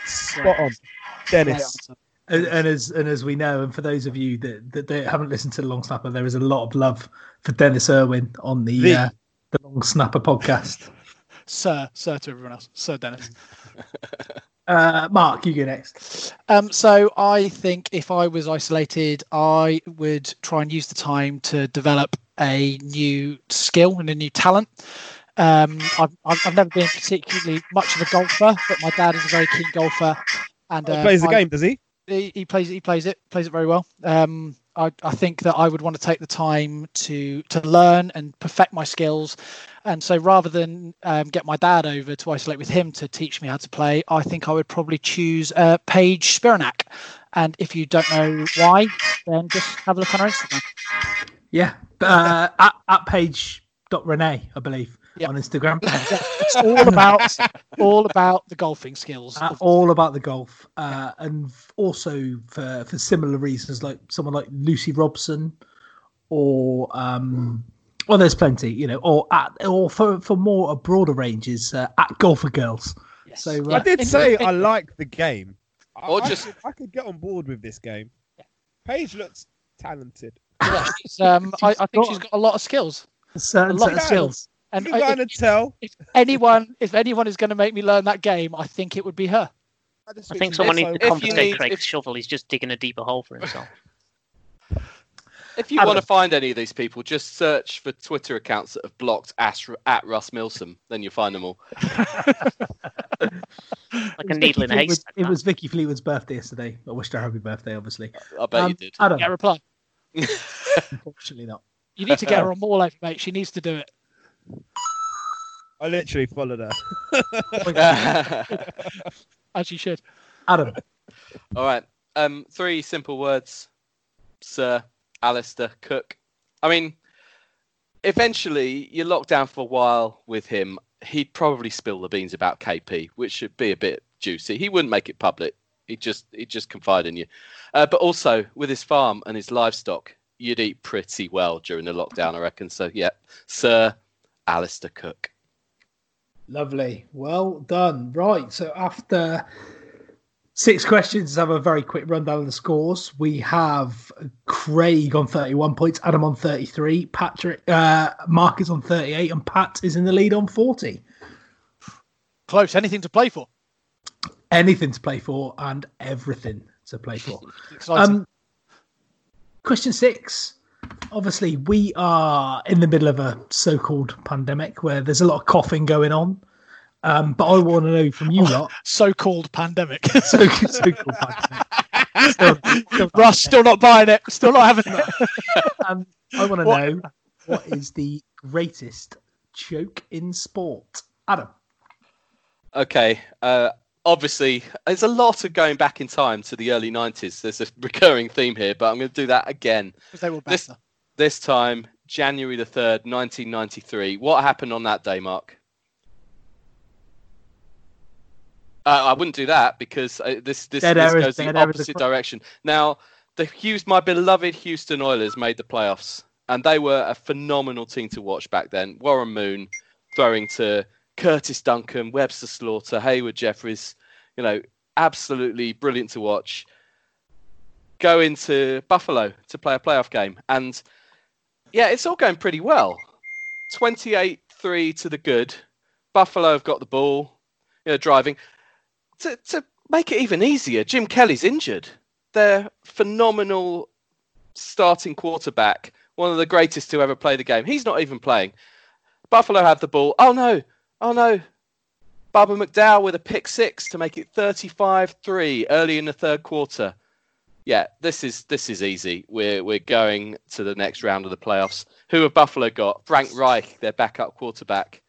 Speaker 6: Spot on, Denis.
Speaker 5: And, and as and as we know, and for those of you that, that, that haven't listened to the Long Snapper, there is a lot of love for Denis Irwin on the
Speaker 6: The-
Speaker 5: uh, the Long Snapper podcast.
Speaker 3: Sir, sir to everyone else, Sir Denis.
Speaker 5: Uh, Mark, you go next.
Speaker 3: Um, so I think if I was isolated, I would try and use the time to develop a new skill and a new talent. Um, I've, I've I've never been particularly much of a golfer, but my dad is a very keen golfer, and
Speaker 6: He
Speaker 3: uh,
Speaker 6: plays the
Speaker 3: I-
Speaker 6: game, does he?
Speaker 3: He, he plays he plays it plays it very well. Um, I, I think that I would want to take the time to to learn and perfect my skills, and so rather than um, get my dad over to isolate with him to teach me how to play, I think I would probably choose uh, Paige Spiranak. And if you don't know why, then just have a look on her Instagram.
Speaker 5: Yeah, uh, at at dot Renee, I believe,
Speaker 3: Yeah.
Speaker 5: on Instagram.
Speaker 3: It's all about all about the golfing skills.
Speaker 5: Uh, all about the golf, uh, and also for for similar reasons, like someone like Lucy Robson, or um, well, there's plenty, you know, or at, or for for more a broader ranges uh, at Golfer Girls.
Speaker 3: Yes.
Speaker 5: So
Speaker 6: I
Speaker 5: uh,
Speaker 6: did say I like the game.
Speaker 2: Or
Speaker 6: I,
Speaker 2: just-
Speaker 6: could, I could get on board with this game. Paige looks talented.
Speaker 3: Yeah, um, I, I think she's got a lot of skills.
Speaker 5: certain
Speaker 3: a lot
Speaker 5: set of
Speaker 6: of
Speaker 5: skills.
Speaker 3: And
Speaker 6: Go down
Speaker 3: if,
Speaker 6: tell.
Speaker 3: if anyone, if anyone is going to make me learn that game, I think it would be her.
Speaker 6: just
Speaker 4: I
Speaker 6: think
Speaker 4: think someone needs to
Speaker 2: you
Speaker 4: confiscate
Speaker 2: need-
Speaker 4: Craig's
Speaker 2: if-
Speaker 4: shovel. He's just digging a deeper hole for himself.
Speaker 2: If you want to find any of these people, just search for Twitter accounts that have blocked at, at Russ Milsom. Then you'll find them all.
Speaker 4: like
Speaker 5: It
Speaker 4: a
Speaker 5: was
Speaker 4: needle
Speaker 5: Vicky
Speaker 4: in a
Speaker 5: Fleetwood-
Speaker 4: haystack.
Speaker 5: It was Vicky Fleetwood's birthday yesterday. I wished her happy birthday, obviously.
Speaker 2: I bet
Speaker 5: Um,
Speaker 2: you did.
Speaker 5: Adam,
Speaker 3: Get a reply.
Speaker 5: unfortunately not.
Speaker 3: You need to get her on MaulOver, mate. She needs to do it.
Speaker 6: I literally followed her.
Speaker 3: As you should.
Speaker 5: Adam,
Speaker 2: All right. Um, three simple words, Sir Alastair Cook. I mean, eventually you're locked down for a while with him. He'd probably spill the beans about KP, which should be a bit juicy. He wouldn't make it public. He'd just he'd just confide in you. Uh, but also with his farm and his livestock, you'd eat pretty well during the lockdown, I reckon. So yeah, Sir Alastair Cook.
Speaker 5: lovely. Well done. Right. So after six questions, let's have a very quick rundown of the scores. We have Craig on 31 points, Adam on 33, Patrick, uh, Mark is on 38, and Pat is in the lead on 40.
Speaker 3: Close. Anything to play for.
Speaker 5: Anything to play for and everything to play for.
Speaker 3: Exciting.
Speaker 5: Um, question six. Obviously, we are in the middle of a so-called pandemic where there's a lot of coughing going on. Um, but I want to know from you lot.
Speaker 3: So-called pandemic.
Speaker 5: So, so-called pandemic. Still, still
Speaker 3: Russ still not buying it. Still not having it.
Speaker 5: um, I want to
Speaker 3: What-
Speaker 5: know what is the greatest joke in sport, Adam.
Speaker 2: Okay. Uh, obviously, there's a lot of going back in time to the early 90s. There's a recurring theme here, but I'm going to do that again.
Speaker 3: Because they were
Speaker 2: This-
Speaker 3: better.
Speaker 2: This time, January the 3rd, 1993. What happened on that day, Mark? Uh, I wouldn't do that because uh, this this,
Speaker 5: Dead
Speaker 2: this
Speaker 5: air is-
Speaker 2: goes the
Speaker 5: dead air is
Speaker 2: opposite direction. Now, the Hughes, my beloved Houston Oilers made the playoffs, and they were a phenomenal team to watch back then. Warren Moon throwing to Curtis Duncan, Webster Slaughter, Haywood Jeffires, you know, absolutely brilliant to watch. Go into Buffalo to play a playoff game, and yeah, it's all going pretty well. 28 3 to the good. Buffalo have got the ball, you know, driving. To, to make it even easier, Jim Kelly's injured. Their phenomenal starting quarterback, one of the greatest to ever play the game, he's not even playing. Buffalo have the ball. Oh no, oh no. Bubba McDowell with a pick six to make it 35 3 early in the third quarter yeah, this is this is easy. We're we're going to the next round of the playoffs. Who have Buffalo got? Frank Reich, their backup quarterback.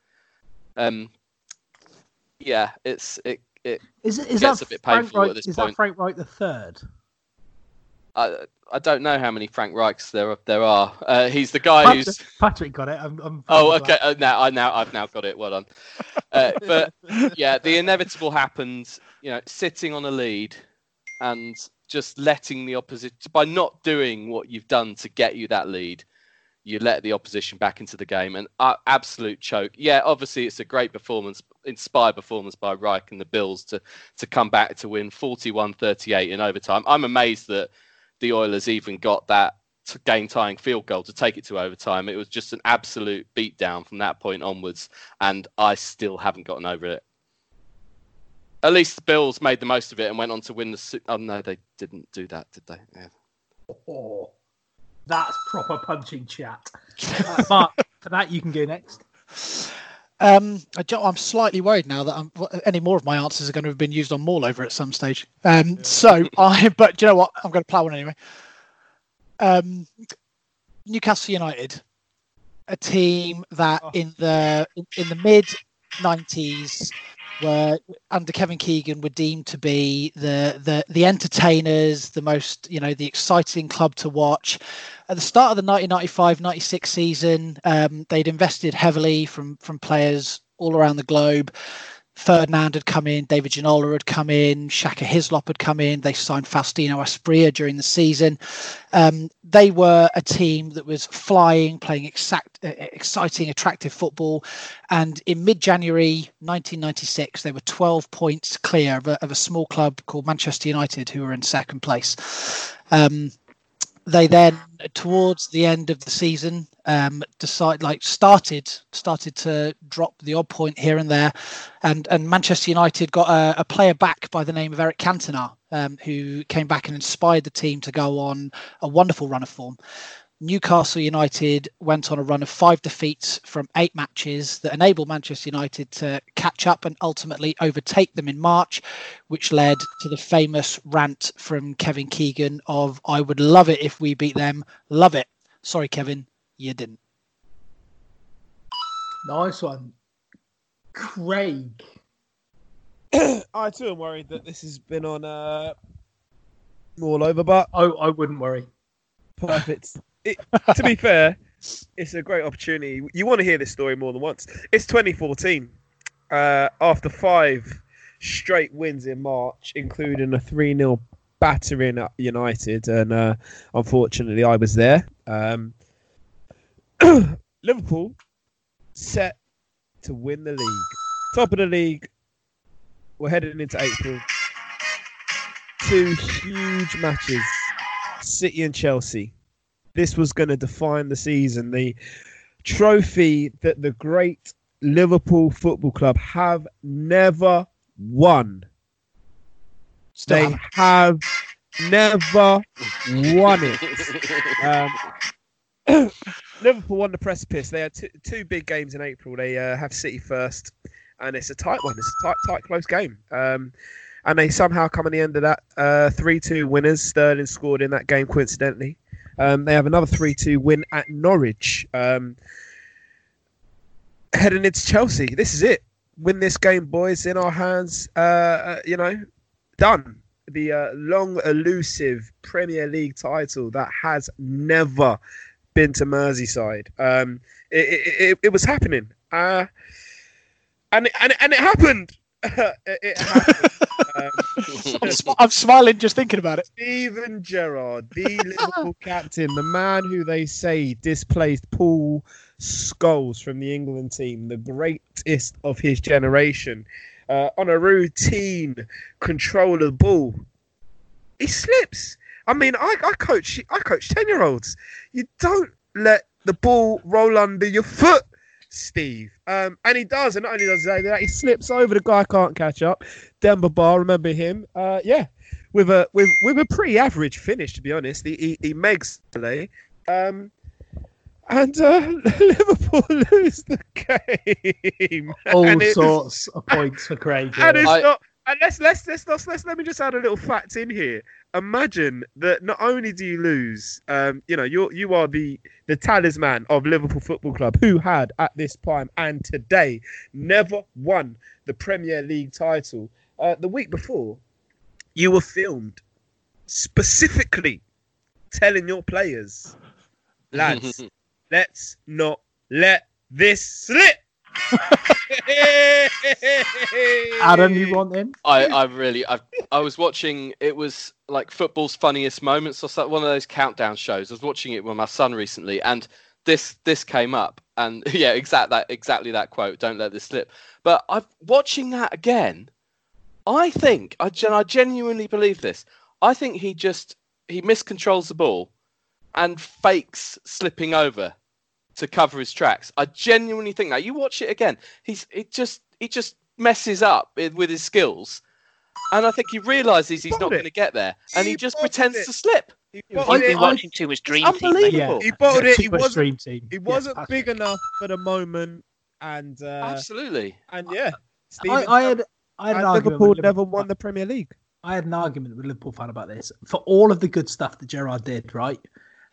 Speaker 2: Um, yeah, it's it it.
Speaker 5: Is it is
Speaker 2: Gets
Speaker 5: that
Speaker 2: a bit
Speaker 5: Frank
Speaker 2: painful
Speaker 5: Wright,
Speaker 2: at this
Speaker 5: is
Speaker 2: point.
Speaker 5: that Frank Reich the third?
Speaker 2: I I don't know how many Frank Reichs there are, there are. Uh, he's the guy who's.
Speaker 5: Patrick, Patrick got it. I'm, I'm
Speaker 2: Oh, okay. Uh, now I now I've now got it. Well done. Uh, but yeah, the inevitable happened. You know, sitting on a lead and just letting the opposition by not doing what you've done to get you that lead, you let the opposition back into the game. And uh, absolute choke. Yeah, obviously it's a great performance, inspired performance by Reich and the Bills to to come back to win 41-38 in overtime. I'm amazed that the Oilers even got that game tying field goal to take it to overtime. It was just an absolute beatdown from that point onwards, and I still haven't gotten over it. At least the Bills made the most of it and went on to win the. Oh no, they didn't do that, did they? Yeah.
Speaker 5: Oh, that's proper punching chat. Mark, for that you can go next.
Speaker 3: Um, I I'm slightly worried now that I'm, any more of my answers are going to have been used on MaulOver at some stage. Um, so I, but do you know what? I'm going to plough one anyway. Um, Newcastle United, a team that
Speaker 6: Oh.
Speaker 3: in the in, in the mid 90s were under Kevin Keegan were deemed to be the the the entertainers, the most you know the exciting club to watch. At the start of the 1995-96 season, um, they'd invested heavily from from players all around the globe. Ferdinand had come in, David Ginola had come in, Shaka Hislop had come in. They signed Faustino Asprilla during the season. Um, they were a team that was flying, playing exact, uh, exciting, attractive football. And in mid January 1996, they were 12 points clear of a, of a small club called Manchester United, who were in second place. Um, they then, towards the end of the season, um, decide like started started to drop the odd point here and there, and and Manchester United got a, a player back by the name of Eric Cantona, um, who came back and inspired the team to go on a wonderful run of form. Newcastle United went on a run of five defeats from eight matches that enabled Manchester United to catch up and ultimately overtake them in March, which led to the famous rant from Kevin Keegan of "I would love it if we beat them, love it." Sorry, Kevin, you didn't.
Speaker 5: Nice one. Craig.
Speaker 6: I too am worried that this has been on uh, all over, but
Speaker 5: I, I wouldn't worry.
Speaker 6: perfect. It, to be fair, it's a great opportunity. You want to hear this story more than once. It's 2014. Uh, after five straight wins in March, including a 3 0 battering at United, and uh, unfortunately, I was there. Um, Liverpool set to win the league. Top of the league. We're heading into April. Two huge matches City and Chelsea. This was going to define the season. The trophy that the great Liverpool Football Club have never won.
Speaker 3: Still
Speaker 6: they
Speaker 3: haven't.
Speaker 6: never won it. Um, Liverpool won the precipice. They had two, two big games in April. They uh, have City first, and it's a tight one. It's a tight, tight, close game. Um, and they somehow come in the end of that uh, three-two winners. Sterling scored in that game coincidentally. Um, they have another three-two win at Norwich. Um, heading into Chelsea. This is it. Win this game, boys. In our hands. Uh, uh, you know, done. The uh, long elusive Premier League title that has never been to Merseyside. Um, it, it, it, it was happening, uh, and and and it happened. it, it happened. um,
Speaker 3: I'm, sm- I'm smiling just thinking about it.
Speaker 6: Steven Gerrard, the Liverpool captain, the man who they say displaced Paul Scholes from the England team, the greatest of his generation, uh, on a routine control of ball, he slips. I mean, I, I coach I coach ten year olds. You don't let the ball roll under your foot, Steve. Um, and he does, and not only does he that, he slips over. The guy can't catch up. Demba Ba, remember him? Uh, yeah, with a with with a pretty average finish, to be honest. He he, he makes today. Um, and uh, Liverpool lose the game.
Speaker 5: All
Speaker 6: And
Speaker 5: sorts of points for Craig.
Speaker 6: and
Speaker 5: here.
Speaker 6: it's
Speaker 2: I-
Speaker 6: not. And let's, let's let's let's let's let me just add a little fact in here. Imagine that not only do you lose, um, you know, you you are the the talisman of Liverpool Football Club, who had at this time and today never won the Premier League title. Uh, the week before, you were filmed specifically telling your players, lads, let's not let this slip.
Speaker 5: Adam, you want him?
Speaker 2: I, I really, I, I was watching. It was like football's funniest moments, or one of those countdown shows. I was watching it with my son recently, and this this came up, and yeah, exact that exactly that quote. Don't let this slip. But I'm watching that again. I think I, gen- I genuinely believe this. I think he just he miscontrols the ball and fakes slipping over to cover his tracks. I genuinely think that. You watch it again. He's it just he just messes up with with his skills. And I think he realizes he's not going to get there, and he,
Speaker 6: He
Speaker 2: just pretends
Speaker 6: it.
Speaker 2: to slip.
Speaker 6: He
Speaker 4: You've been watching too much Dream Team. mate.
Speaker 2: unbelievable.
Speaker 6: He bottled it. He wasn't.
Speaker 5: stream team.
Speaker 6: He wasn't
Speaker 5: that's-
Speaker 6: big enough for the moment, and uh,
Speaker 2: Absolutely.
Speaker 6: and yeah,
Speaker 5: I,
Speaker 6: Steven
Speaker 5: I had I had an
Speaker 6: Liverpool never
Speaker 5: Liverpool
Speaker 6: won the Premier League.
Speaker 5: I had an argument with a Liverpool fan about this. For all of the good stuff that Gerrard did, right?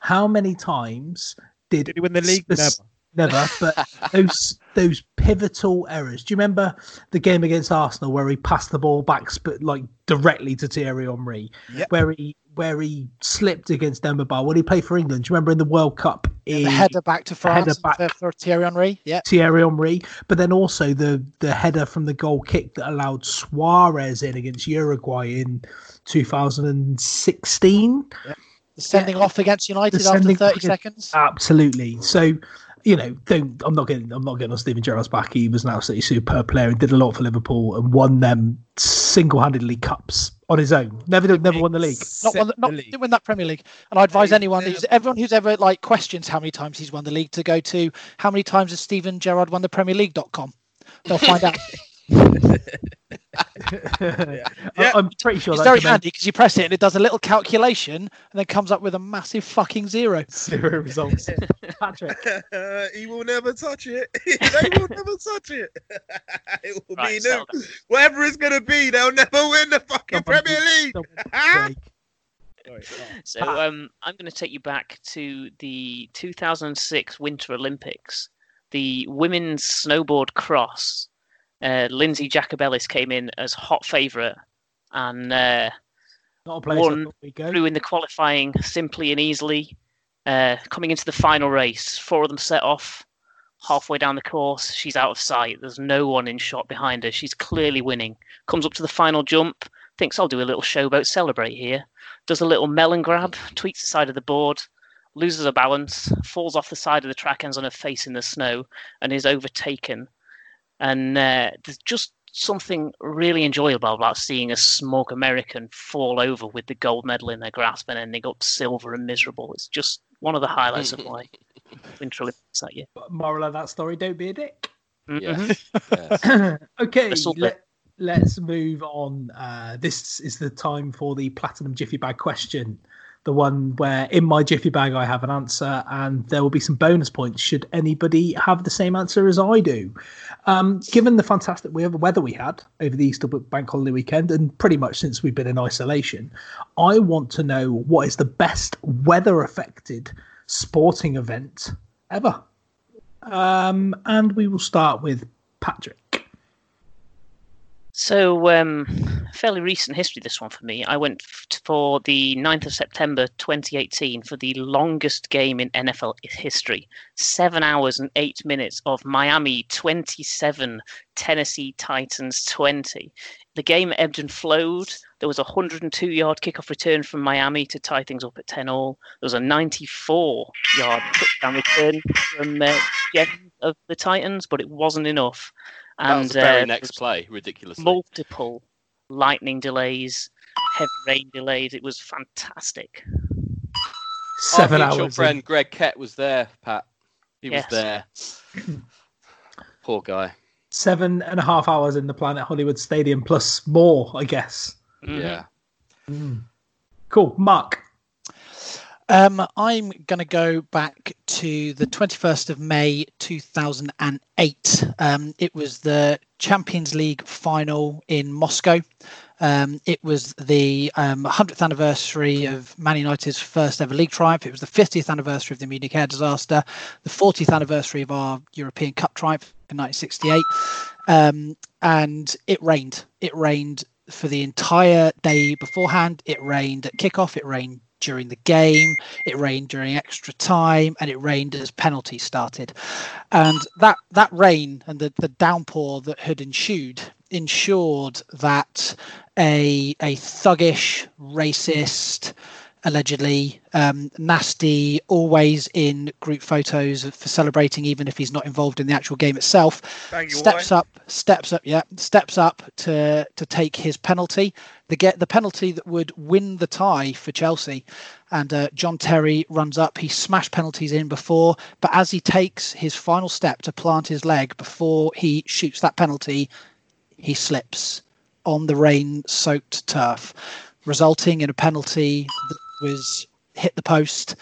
Speaker 5: How many times did,
Speaker 6: Did he win the league?
Speaker 5: spec- Never, but those those pivotal errors. Do you remember the game against Arsenal where he passed the ball back, sp- like directly to Thierry Henry,
Speaker 6: Yep.
Speaker 5: where he where he slipped against Demba Ba when he played for England? Do you remember in the World Cup?
Speaker 3: The
Speaker 5: he-
Speaker 3: header back to
Speaker 5: header
Speaker 3: France
Speaker 5: back-
Speaker 3: for, Thierry Henry. Yeah.
Speaker 5: Thierry Henry, but then also the the header from the goal kick that allowed Suarez in against Uruguay in 2016.
Speaker 3: The sending off against United
Speaker 5: The
Speaker 3: after 30
Speaker 5: against-
Speaker 3: seconds.
Speaker 5: Absolutely. So, you know, don't I'm not getting I'm not getting on Steven Gerrard's back. He was an absolutely superb player and did a lot for Liverpool and won them single handedly cups on his own. Never, never won the league.
Speaker 3: Not won, the, not
Speaker 6: the
Speaker 3: didn't win that Premier League. And I advise anyone who's everyone who's ever like questions how many times he's won the league to go to how many times has Steven Gerrard won the Premier League.com. They'll find out.
Speaker 5: I-
Speaker 6: Yeah.
Speaker 5: I'm pretty sure
Speaker 3: It's
Speaker 5: that's
Speaker 3: very
Speaker 5: the
Speaker 3: handy because you press it and it does a little calculation and then comes up with a massive fucking zero.
Speaker 5: zero results. Patrick,
Speaker 6: he will never touch it. they will never touch it. it will
Speaker 4: Right,
Speaker 6: be
Speaker 4: so-
Speaker 6: new. Whatever it's gonna be, they'll never win the fucking
Speaker 5: Someone
Speaker 6: Premier League.
Speaker 5: someone! Craig.
Speaker 6: Sorry,
Speaker 4: So um, I'm going to take you back to the 2006 Winter Olympics. The women's snowboard cross. Uh, Lindsay Jacobellis came in as hot favourite and uh,
Speaker 5: Not a place
Speaker 4: One
Speaker 5: I thought we'd go.
Speaker 4: through in the qualifying simply and easily. Uh, coming into the final race, four of them set off. Halfway down the course, she's out of sight. There's no one in shot behind her. She's clearly winning. Comes up to the final jump, thinks I'll do a little showboat celebrate here. Does a little melon grab, tweaks the side of the board, loses her balance, falls off the side of the track, ends on her face in the snow, and is overtaken. And uh, there's just something really enjoyable about seeing a smug American fall over with the gold medal in their grasp and ending up silver and miserable. It's just one of the highlights of my Winter Olympics that year.
Speaker 5: Moral of that story: Don't be a dick.
Speaker 2: Yeah.
Speaker 4: Mhm.
Speaker 2: Yes.
Speaker 5: okay, let, let's move on. Uh, this is the time for the platinum jiffy bag question. The one where in my jiffy bag I have an answer, and there will be some bonus points should anybody have the same answer as I do. Um, given the fantastic weather we had over the Easter bank holiday weekend, and pretty much since we've been in isolation, I want to know what is the best weather affected sporting event ever. Um, and we will start with Patrick.
Speaker 4: So, um, fairly recent history, this one for me. I went for the 9th of September 2018 for the longest game in NFL history. Seven hours and eight minutes of Miami 27, Tennessee Titans 20. The game ebbed and flowed. There was a 102 yard kickoff return from Miami to tie things up at 10 all. There was a 94 yard touchdown return from uh, Jen of the Titans, but it wasn't enough.
Speaker 2: That was the very
Speaker 4: uh,
Speaker 2: next play, ridiculous.
Speaker 4: multiple lightning delays, heavy rain delays. It was fantastic.
Speaker 5: Seven
Speaker 2: Our
Speaker 5: hours.
Speaker 2: mutual
Speaker 5: in.
Speaker 2: friend Greg Kett was there, Pat. He
Speaker 4: Yes.
Speaker 2: was there. Poor guy.
Speaker 5: Seven and a half hours in the Planet Hollywood Stadium, plus more, I guess.
Speaker 4: Mhm.
Speaker 2: Yeah.
Speaker 5: Cool. Mark.
Speaker 3: Um, I'm going to go back to the 21st of May 2008. Um, it was the Champions League final in Moscow. Um, it was the um, 100th anniversary of Man United's first ever league triumph. It was the 50th anniversary of the Munich air disaster, the 40th anniversary of our European Cup triumph in 1968. Um, and it rained. It rained for the entire day beforehand. It rained at kickoff. It rained during the game. It rained during extra time, and it rained as penalties started. And that that rain and the, the downpour that had ensued ensured that a a thuggish, racist, allegedly um, nasty, always in group photos for celebrating, even if he's not involved in the actual game itself. Steps up, steps up, yeah, steps up to to take his penalty. The get the penalty that would win the tie for Chelsea, and uh, John Terry runs up. He smashed penalties in before, but as he takes his final step to plant his leg before he shoots that penalty, he slips on the rain-soaked turf, resulting in a penalty that was hit the post,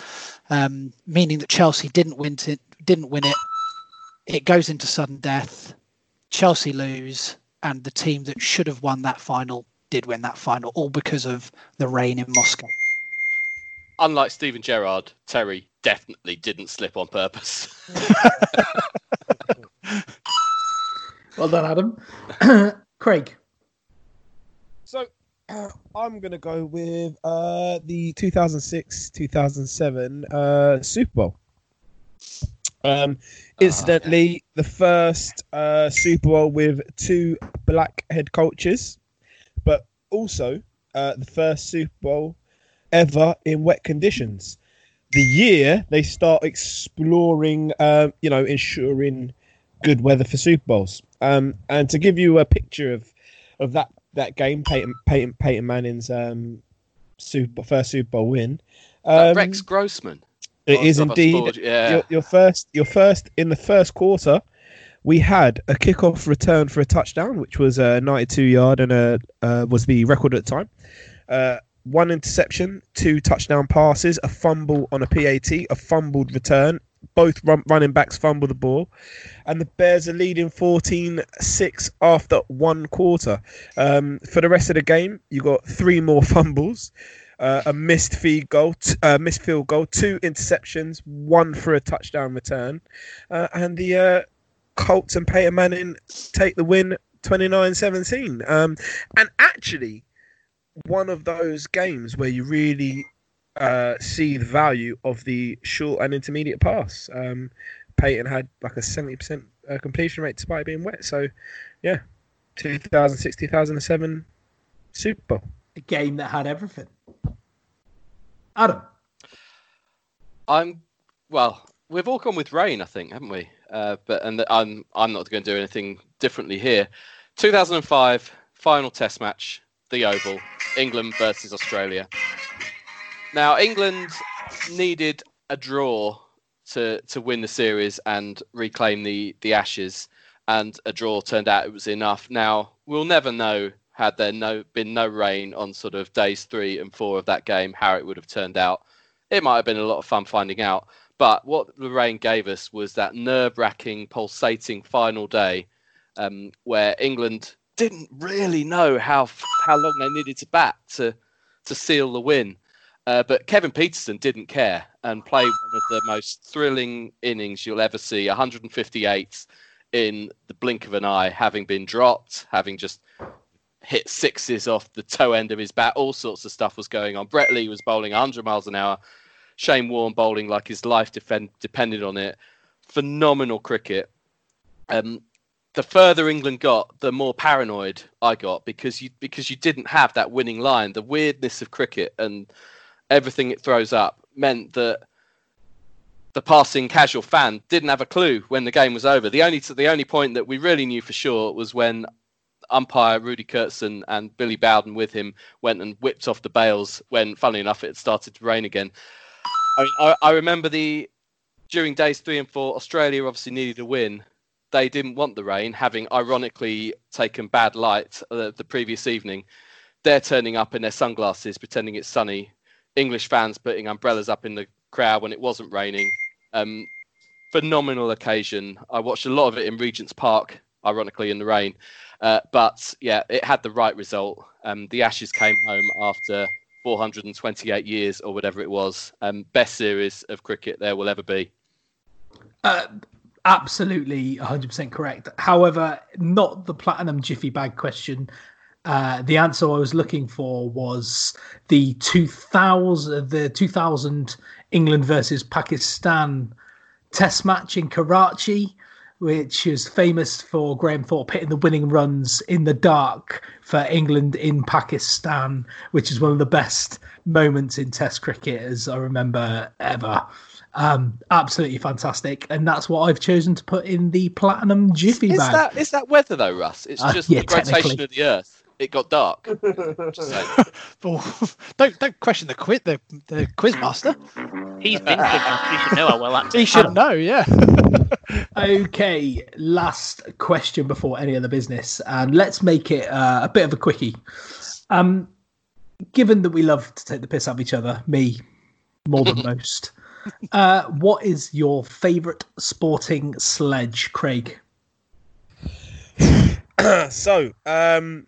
Speaker 3: um, meaning that Chelsea didn't win it. Didn't win it. It goes into sudden death. Chelsea lose, and the team that should have won that final did win that final, all because of the rain in Moscow.
Speaker 2: Unlike Steven Gerrard, Terry definitely didn't slip on purpose.
Speaker 5: Well done, Adam. Craig.
Speaker 6: I'm gonna go with uh, the 2006-2007 uh, Super Bowl. Um, incidentally, the first uh, Super Bowl with two black head coaches, but also uh, the first Super Bowl ever in wet conditions. The year they start exploring, um, you know, ensuring good weather for Super Bowls. Um, and to give you a picture of of that that game, Peyton Peyton Peyton Manning's um, Super first Super Bowl win. Um,
Speaker 2: Rex Grossman.
Speaker 6: It
Speaker 2: Oh,
Speaker 6: is indeed.
Speaker 2: yeah.
Speaker 6: Your, your first, your first in the first quarter, we had a kickoff return for a touchdown, which was a 92 yard and a uh, was the record at the time. Uh, one interception, two touchdown passes, a fumble on a PAT, a fumbled return. Both run, running backs fumble the ball, and the Bears are leading 14-6 after one quarter. Um, for the rest of the game, you got three more fumbles, uh, a missed feed goal, t- uh, missed field goal, two interceptions, one for a touchdown return, uh, and the uh, Colts and Peyton Manning take the win 29-17. Um, and actually, one of those games where you really uh, see the value of the short and intermediate pass. Um, Peyton had like a 70% uh, completion rate despite being wet. So, yeah, 2006 2007 Super Bowl.
Speaker 5: A game that had everything. Adam.
Speaker 2: I'm well. We've all gone with rain, I think, haven't we? Uh, but and the, I'm I'm not going to do anything differently here. 2005 final Test match, the Oval, England versus Australia. Now England needed a draw to to win the series and reclaim the the Ashes, and a draw turned out it was enough. Now we'll never know had there no been no rain on sort of days three and four of that game how it would have turned out. It might have been a lot of fun finding out. But what the rain gave us was that nerve wracking, pulsating final day um, where England didn't really know how how long they needed to bat to to seal the win. Uh, but Kevin Pietersen didn't care and played one of the most thrilling innings you'll ever see 158 in the blink of an eye, having been dropped, having just hit sixes off the toe end of his bat. All sorts of stuff was going on. Brett Lee was bowling 100 miles an hour. Shane Warne bowling like his life defend, depended on it. Phenomenal cricket. Um, the further England got, the more paranoid I got because you because you didn't have that winning line. The weirdness of cricket and everything it throws up meant that the passing casual fan didn't have a clue when the game was over. The only the only point that we really knew for sure was when umpire Rudi Koertzen and Billy Bowden with him went and whipped off the bails when, funnily enough, it started to rain again. I, I, I remember the during days three and four, Australia obviously needed a win. They didn't want the rain, having ironically taken bad light uh, the previous evening. They're turning up in their sunglasses, pretending it's sunny. English fans putting umbrellas up in the crowd when it wasn't raining. Um, phenomenal occasion. I watched a lot of it in Regent's Park, ironically in the rain. Uh, but yeah, it had the right result. Um, the Ashes came home after 428 years or whatever it was. Um, best series of cricket there will ever be.
Speaker 5: Uh, absolutely 100% correct. However, not the platinum jiffy bag question. Uh, the answer I was looking for was the 2000 the 2000 England versus Pakistan test match in Karachi, which is famous for Graham Thorpe hitting the winning runs in the dark for England in Pakistan, which is one of the best moments in Test cricket as I remember ever. Um, absolutely fantastic, and that's what I've chosen to put in the platinum jiffy
Speaker 2: Is
Speaker 5: bag.
Speaker 2: that is that weather though, Russ? It's
Speaker 5: Uh,
Speaker 2: just
Speaker 5: yeah,
Speaker 2: the rotation of the Earth. It got dark. Just
Speaker 3: don't don't question the quiz the, the quiz master.
Speaker 4: He's been Quizmaster. He should know how well that
Speaker 3: He should know, yeah.
Speaker 5: Okay, last question before any other business, and let's make it uh, a bit of a quickie. Um, given that we love to take the piss out of each other, me more than most, uh, what is your favourite sporting sledge, Craig?
Speaker 6: so, um,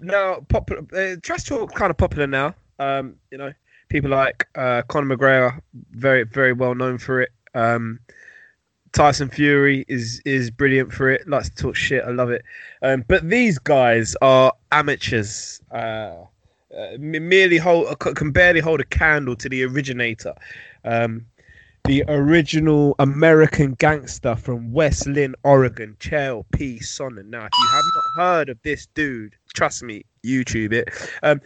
Speaker 6: now popular, uh, trash talk kind of popular now. Um, you know, people like uh, Conor McGregor, very very well known for it. Um, Tyson Fury is is brilliant for it. Likes to talk shit. I love it. Um, but these guys are amateurs. Uh, uh, merely hold can barely hold a candle to the originator. Um, the original American gangster from West Lynn, Oregon, Chael P. Sonnen. Now, if you have not heard of this dude, trust me, YouTube it. Um,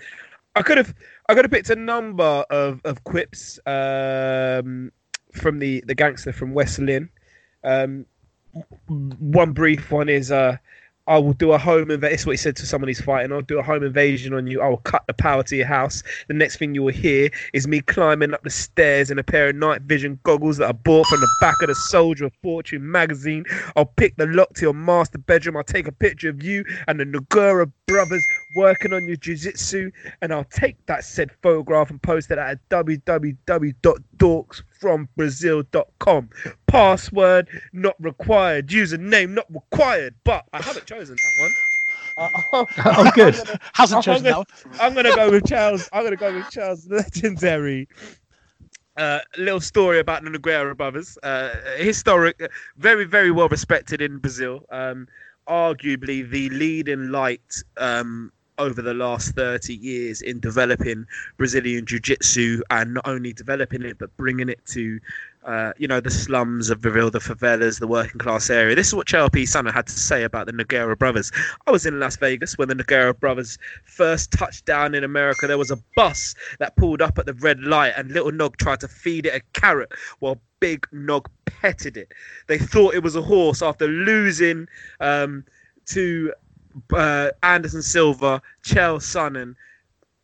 Speaker 6: I could have I could have picked a number of, of quips um, from the, the gangster from West Lynn. Um, one brief one is uh, I will do a home invasion. This is what he said to someone he's fighting. I'll do a home invasion on you. I will cut the power to your house. The next thing you will hear is me climbing up the stairs in a pair of night vision goggles that I bought from the back of the Soldier of Fortune magazine. I'll pick the lock to your master bedroom. I'll take a picture of you and the Nogueira brothers working on your jiu-jitsu and I'll take that said photograph and post it at www.dorksfrombrazil.com. Password not required. Username not required. But I haven't chosen that one. Uh,
Speaker 5: Oh, good.
Speaker 3: Hasn't
Speaker 6: I'm
Speaker 3: chosen
Speaker 6: gonna,
Speaker 3: one.
Speaker 6: I'm gonna go with Charles. I'm gonna go with Charles legendary. Uh, little story about the Nogueira brothers. Uh, historic, very, very well respected in Brazil. Um, arguably the leading light um, over the last 30 years in developing Brazilian jiu-jitsu and not only developing it but bringing it to uh, you know the slums of Brazil, the favelas, the working class area. This is what Chael P. Sonnen had to say about the Nogueira brothers. I was in Las Vegas when the Nogueira brothers first touched down in America. There was a bus that pulled up at the red light, and Little Nog tried to feed it a carrot while Big Nog petted it. They thought it was a horse after losing um, to uh, Anderson Silva, Chael Sonnen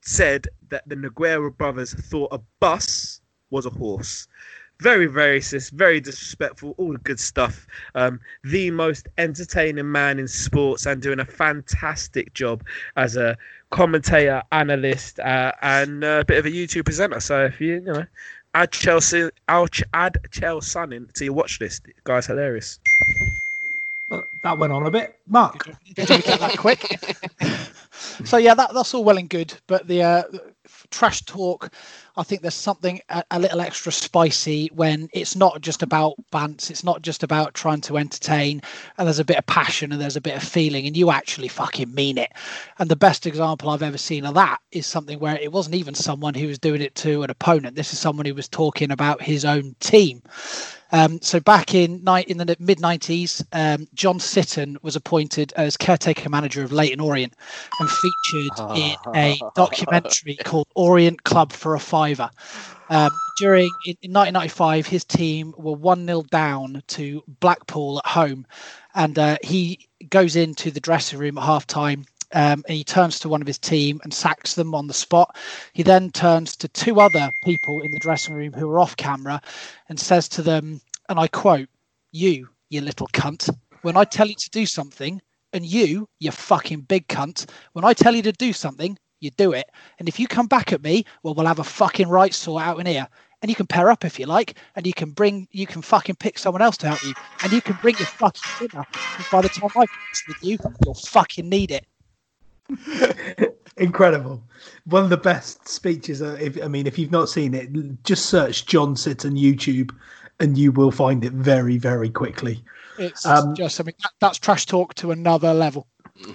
Speaker 6: said that the Nogueira brothers thought a bus was a horse. Very racist, very disrespectful, all the good stuff. Um, the most entertaining man in sports and doing a fantastic job as a commentator, analyst, uh, and a bit of a YouTube presenter. So if you, you know, add Chelsea, add Chelsea to your watch list, guy's hilarious.
Speaker 5: Well, That went on a bit. Mark.
Speaker 3: Did we get that quick? so yeah, that, that's all well and good, but the uh, trash talk, I think there's something a, a little extra spicy when it's not just about bants, it's not just about trying to entertain, and there's a bit of passion and there's a bit of feeling, and you actually fucking mean it. And the best example I've ever seen of that is something where it wasn't even someone who was doing it to an opponent. This is someone who was talking about his own team. Um, so back in ni- in the mid '90s, um, John Sitton was appointed as caretaker manager of Leyton Orient and featured in a documentary called Orient Club for a Fiver. Um, during in, in 1995, his team were one 0 down to Blackpool at home, and uh, he goes into the dressing room at half time. Um, and he turns to one of his team and sacks them on the spot. He then turns to two other people in the dressing room who are off camera and says to them, and I quote, You, you little cunt, when I tell you to do something, and you, you fucking big cunt, when I tell you to do something, you do it. And if you come back at me, well, we'll have a fucking right sort out in here. And you can pair up if you like, and you can bring, you can fucking pick someone else to help you, and you can bring your fucking dinner. By the time I finish with you, you'll fucking need it.
Speaker 5: Incredible. One of the best speeches. Uh, if, I mean, if you've not seen it, just search John Sitton YouTube and you will find it very, very quickly.
Speaker 3: It's
Speaker 5: Um,
Speaker 3: just, I mean, that, that's trash talk to another level.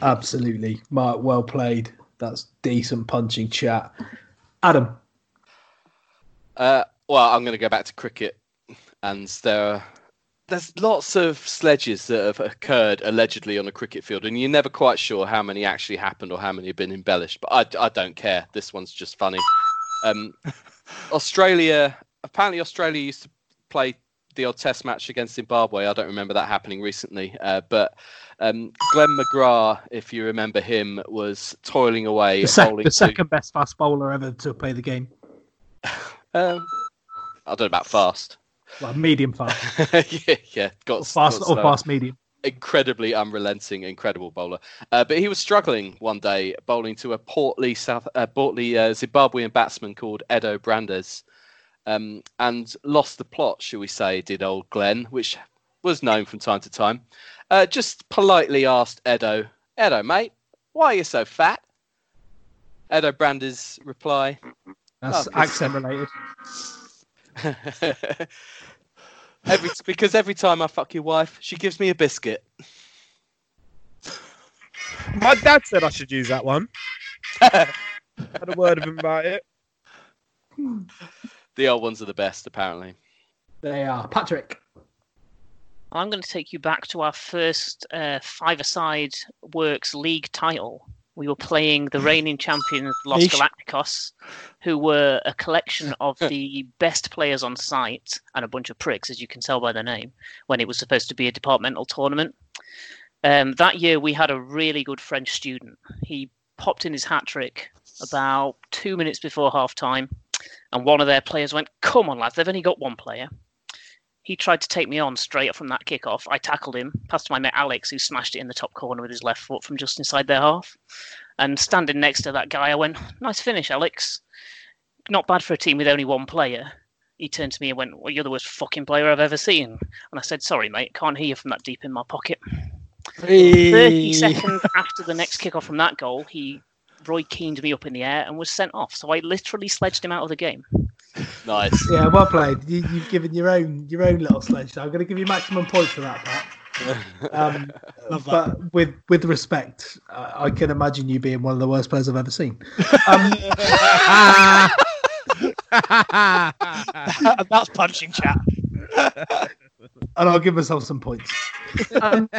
Speaker 5: Absolutely. Mark, well played. That's decent punching chat. Adam.
Speaker 2: Uh, well, I'm going to go back to cricket, and there are there's lots of sledges that have occurred allegedly on a cricket field, and you're never quite sure how many actually happened or how many have been embellished. But I, I don't care. This one's just funny. Um, Australia apparently Australia used to play the odd Test match against Zimbabwe. I don't remember that happening recently, uh, but um, Glenn McGrath, if you remember him, was toiling away
Speaker 5: The, sec-
Speaker 2: bowling
Speaker 5: the
Speaker 2: to-
Speaker 5: second best fast bowler ever to play the game.
Speaker 2: Um, I don't know about fast.
Speaker 5: Well, medium fast.
Speaker 2: yeah, yeah, got
Speaker 5: Or fast
Speaker 2: got
Speaker 5: or fast medium.
Speaker 2: incredibly unrelenting, incredible bowler. Uh, but he was struggling one day bowling to a portly South, uh, portly uh, Zimbabwean batsman called Eddo Brandes, um, and lost the plot, shall we say? Did old Glenn, which was known from time to time, uh, just politely asked Eddo, "Eddo, mate, why are you so fat?" Eddo Brandes' reply,
Speaker 5: That's
Speaker 2: Oh,
Speaker 5: accent related.
Speaker 2: every because every time I fuck your wife, she gives me a biscuit.
Speaker 6: My dad said I should use that one. Had a word with him about it.
Speaker 2: The old ones are the best, apparently.
Speaker 5: They are. Patrick.
Speaker 4: I'm going to take you back to our first uh, five-a-side works league title. We were playing the reigning champions Los
Speaker 3: Yeesh.
Speaker 4: Galacticos, who were a collection of the best players on site and a bunch of pricks, as you can tell by their name, when it was supposed to be a departmental tournament. Um, that year, we had a really good French student. He popped in his hat trick about two minutes before half time, and one of their players went, Come on, lads, they've only got one player. He tried to take me on straight up from that kickoff. I tackled him, passed to my mate Alex, who smashed it in the top corner with his left foot from just inside their half. And standing next to that guy, I went, Nice finish, Alex. Not bad for a team with only one player. He turned to me and went, Well, you're the worst fucking player I've ever seen. And I said, Sorry, mate, can't hear you from that deep in my pocket. 30 seconds after the next kickoff from that goal, he Roy keened me up in the air and was sent off. So I literally sledged him out of the game.
Speaker 2: Nice.
Speaker 5: Yeah, well played. You, you've given your own your own little sledge. I'm going to give you maximum points for that, Pat. Um,
Speaker 3: Love that.
Speaker 5: but with with respect, uh, I can imagine you being one of the worst players I've ever seen. Um,
Speaker 3: and that's punching chat.
Speaker 5: and I'll give myself some points. Um,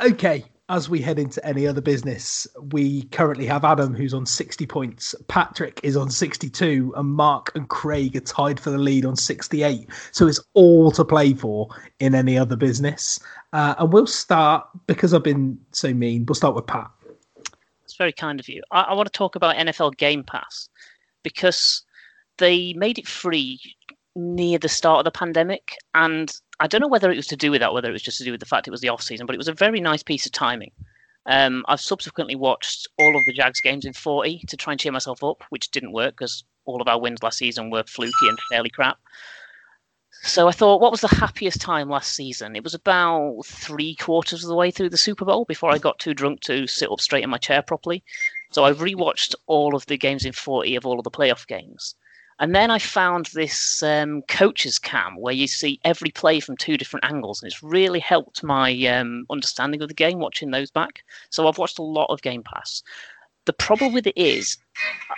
Speaker 5: okay, as we head into any other business, we currently have Adam who's on 60 points, Patrick is on 62, and Mark and Craig are tied for the lead on 68. So it's all to play for in any other business. Uh, and we'll start, because I've been so mean, we'll start with Pat.
Speaker 4: It's very kind of you. I, I want to talk about NFL Game Pass because they made it free near the start of the pandemic. And I don't know whether it was to do with that, whether it was just to do with the fact it was the off season, but it was a very nice piece of timing. Um, I've subsequently watched all of the Jags games in 40 to try and cheer myself up, which didn't work because all of our wins last season were fluky and fairly crap. So I thought, what was the happiest time last season? It was about three quarters of the way through the Super Bowl before I got too drunk to sit up straight in my chair properly. So I rewatched all of the games in 40 of all of the playoff games. And then I found this um, coach's cam where you see every play from two different angles, and it's really helped my um, understanding of the game watching those back. So I've watched a lot of Game Pass. The problem with it is,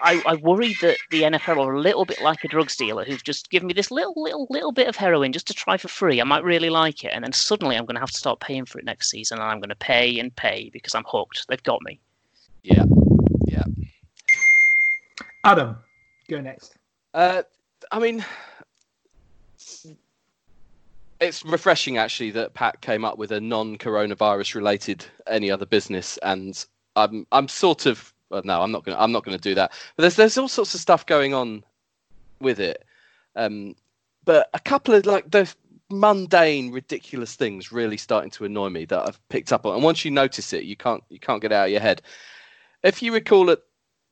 Speaker 4: I, I worry that the NFL are a little bit like a drugs dealer who've just given me this little, little, little bit of heroin just to try for free. I might really like it, and then suddenly I'm going to have to start paying for it next season, and I'm going to pay and pay because I'm hooked. They've got me.
Speaker 2: Yeah. Yeah.
Speaker 5: Adam, go next.
Speaker 2: Uh, I mean, it's refreshing actually that Pat came up with a non-coronavirus related any other business, and I'm I'm sort of well, no, I'm not gonna I'm not gonna do that. But there's there's all sorts of stuff going on with it, um, but a couple of like the mundane, ridiculous things really starting to annoy me that I've picked up on. And once you notice it, you can't you can't get out of your head. If you recall it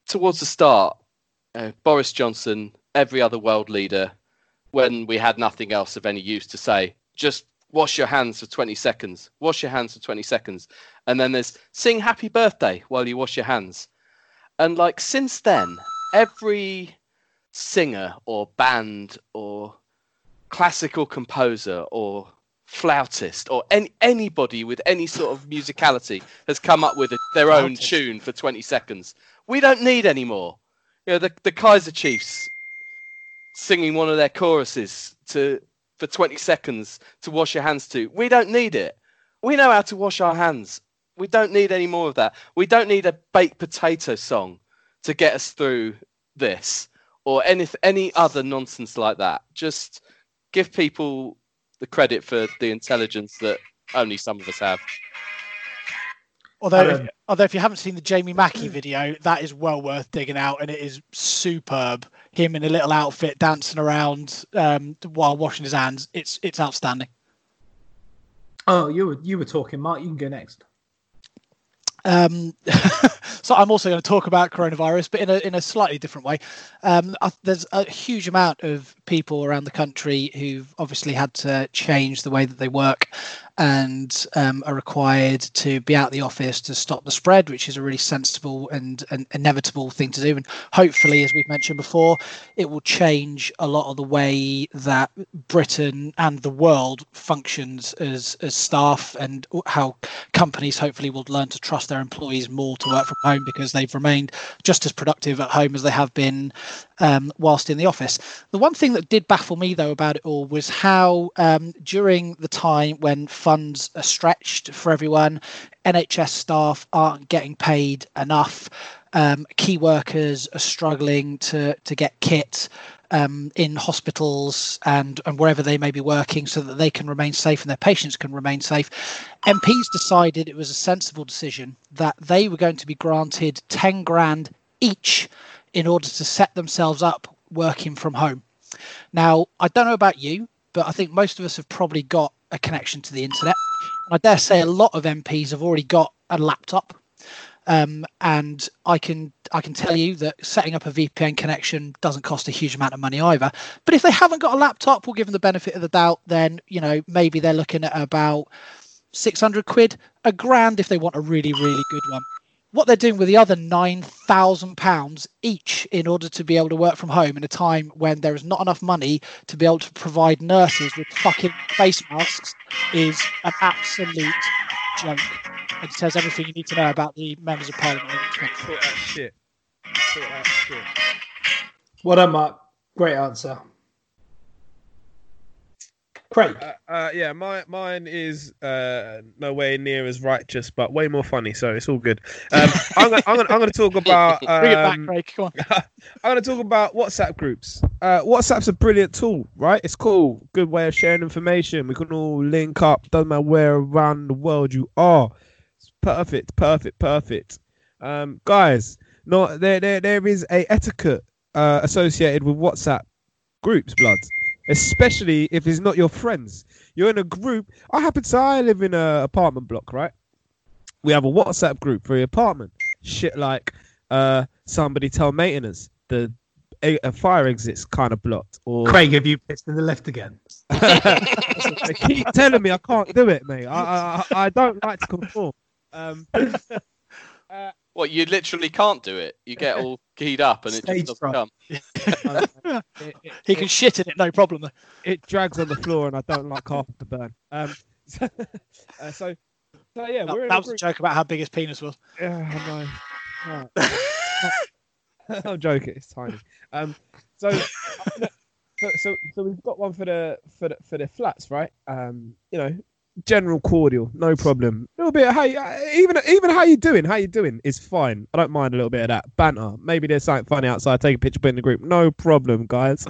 Speaker 2: towards the start, uh, Boris Johnson, every other world leader, when we had nothing else of any use to say, just wash your hands for 20 seconds. Wash your hands for 20 seconds. And then there's sing happy birthday while you wash your hands. And like since then, every singer or band or classical composer or flautist or any, anybody with any sort of musicality has come up with a, their own tune for 20 seconds. We don't need any more. You know, the, the Kaiser Chiefs singing one of their choruses to for 20 seconds to wash your hands to. We don't need it. We know how to wash our hands. We don't need any more of that. We don't need a baked potato song to get us through this or any any other nonsense like that. Just give people the credit for the intelligence that only some of us have.
Speaker 3: Although,
Speaker 5: Um,
Speaker 3: if, although if you haven't seen the Jamie Mackey video, that is well worth digging out, and it is superb. Him in a little outfit dancing around um, while washing his hands. It's it's outstanding.
Speaker 5: Oh, you were you were talking, Mark. You can go next.
Speaker 3: Um, so I'm also going to talk about coronavirus, but in a in a slightly different way. Um, I, there's a huge amount of people around the country who've obviously had to change the way that they work and um, are required to be out the office to stop the spread, which is a really sensible and an inevitable thing to do. And hopefully, as we've mentioned before, it will change a lot of the way that Britain and the world functions as as staff and how companies hopefully will learn to trust their employees more to work from home because they've remained just as productive at home as they have been um, whilst in the office. The one thing that did baffle me though about it all was how um, during the time when funds are stretched for everyone, NHS staff aren't getting paid enough. um, key workers are struggling to to get kit um, in hospitals and and wherever they may be working, so that they can remain safe and their patients can remain safe. MPs decided it was a sensible decision that they were going to be granted ten grand each in order to set themselves up working from home. Now, I don't know about you, but I think most of us have probably got a connection to the internet. I dare say a lot of MPs have already got a laptop. Um, and I can I can tell you that setting up a VPN connection doesn't cost a huge amount of money either. But if they haven't got a laptop, we'll give them the benefit of the doubt. Then you know maybe they're looking at about six hundred quid, a grand if they want a really really good one what they're doing with the other nine thousand pounds each in order to be able to work from home in a time when there is not enough money to be able to provide nurses with fucking face masks is an absolute joke. It says everything you need to know about the members of parliament.
Speaker 6: Sort that shit. Sort that shit.
Speaker 5: Well done, Mark. Great answer. Craig.
Speaker 6: Uh, uh, yeah, my, mine is uh, nowhere near as righteous, but way more funny. So it's all good. Um, I'm, gonna, I'm, gonna, I'm gonna talk about.
Speaker 3: Bring it back,
Speaker 6: Um,
Speaker 3: Craig. Come on.
Speaker 6: I'm going to talk about WhatsApp groups. Uh, WhatsApp's a brilliant tool, right? It's cool, good way of sharing information. We can all link up. Doesn't matter where around the world you are. It's perfect, perfect, perfect. Um, guys, no, there, there, there is a etiquette uh, associated with WhatsApp groups, bloods. Especially if it's not your friends. You're in a group. I happen to I live in a apartment block, right? We have a WhatsApp group for the apartment. Shit like uh, somebody tell maintenance the a, a fire exit's kind of blocked, or
Speaker 5: Craig, have you pissed in the lift again?
Speaker 6: they keep telling me I can't do it, mate. I I, I don't like to conform. Um,
Speaker 2: What you literally can't do it. You get all keyed up and it
Speaker 5: Stage
Speaker 2: just doesn't
Speaker 5: fright.
Speaker 2: come.
Speaker 6: it, it,
Speaker 3: He can shit in it, no problem.
Speaker 6: It drags on the floor, and I don't like half the burn. Um, so, uh, so, so yeah,
Speaker 3: That,
Speaker 6: we're
Speaker 3: that
Speaker 6: a
Speaker 3: was a
Speaker 6: group.
Speaker 3: joke about how big his penis was.
Speaker 6: Yeah, I know. Right. I'm joking. It's tiny. Um, so, so, so, so we've got one for the for the for the flats, right? Um, you know, general cordial, no problem. A little bit, of, hey, uh, even even how you doing? How you doing is fine. I don't mind a little bit of that banter. Maybe there's something funny outside. Take a picture, put in the group. No problem, guys.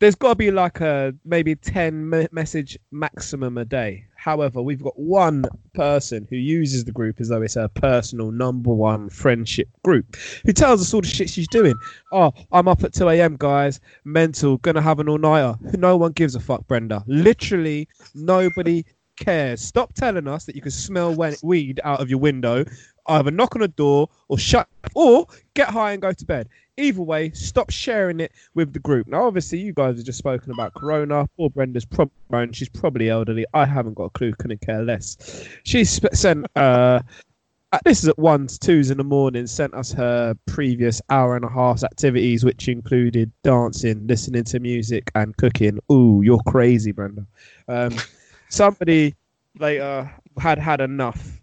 Speaker 6: There's got to be like a maybe ten me- message maximum a day. However, we've got one person who uses the group as though it's her personal number one friendship group, who tells us all the shit she's doing. Oh, I'm up at 2 a.m., guys. Mental, gonna have an all nighter. No one gives a fuck, Brenda. Literally, nobody cares. Stop telling us that you can smell weed out of your window. Either knock on a door or shut, or get high and go to bed. Either way, stop sharing it with the group. Now, obviously, you guys have just spoken about Corona. Poor Brenda's probably. She's probably elderly. I haven't got a clue. Couldn't care less. She sent. Uh, uh, this is at ones, twos in the morning. Sent us her previous hour and a half's activities, which included dancing, listening to music, and cooking. Ooh, you're crazy, Brenda. Um, somebody later had had enough.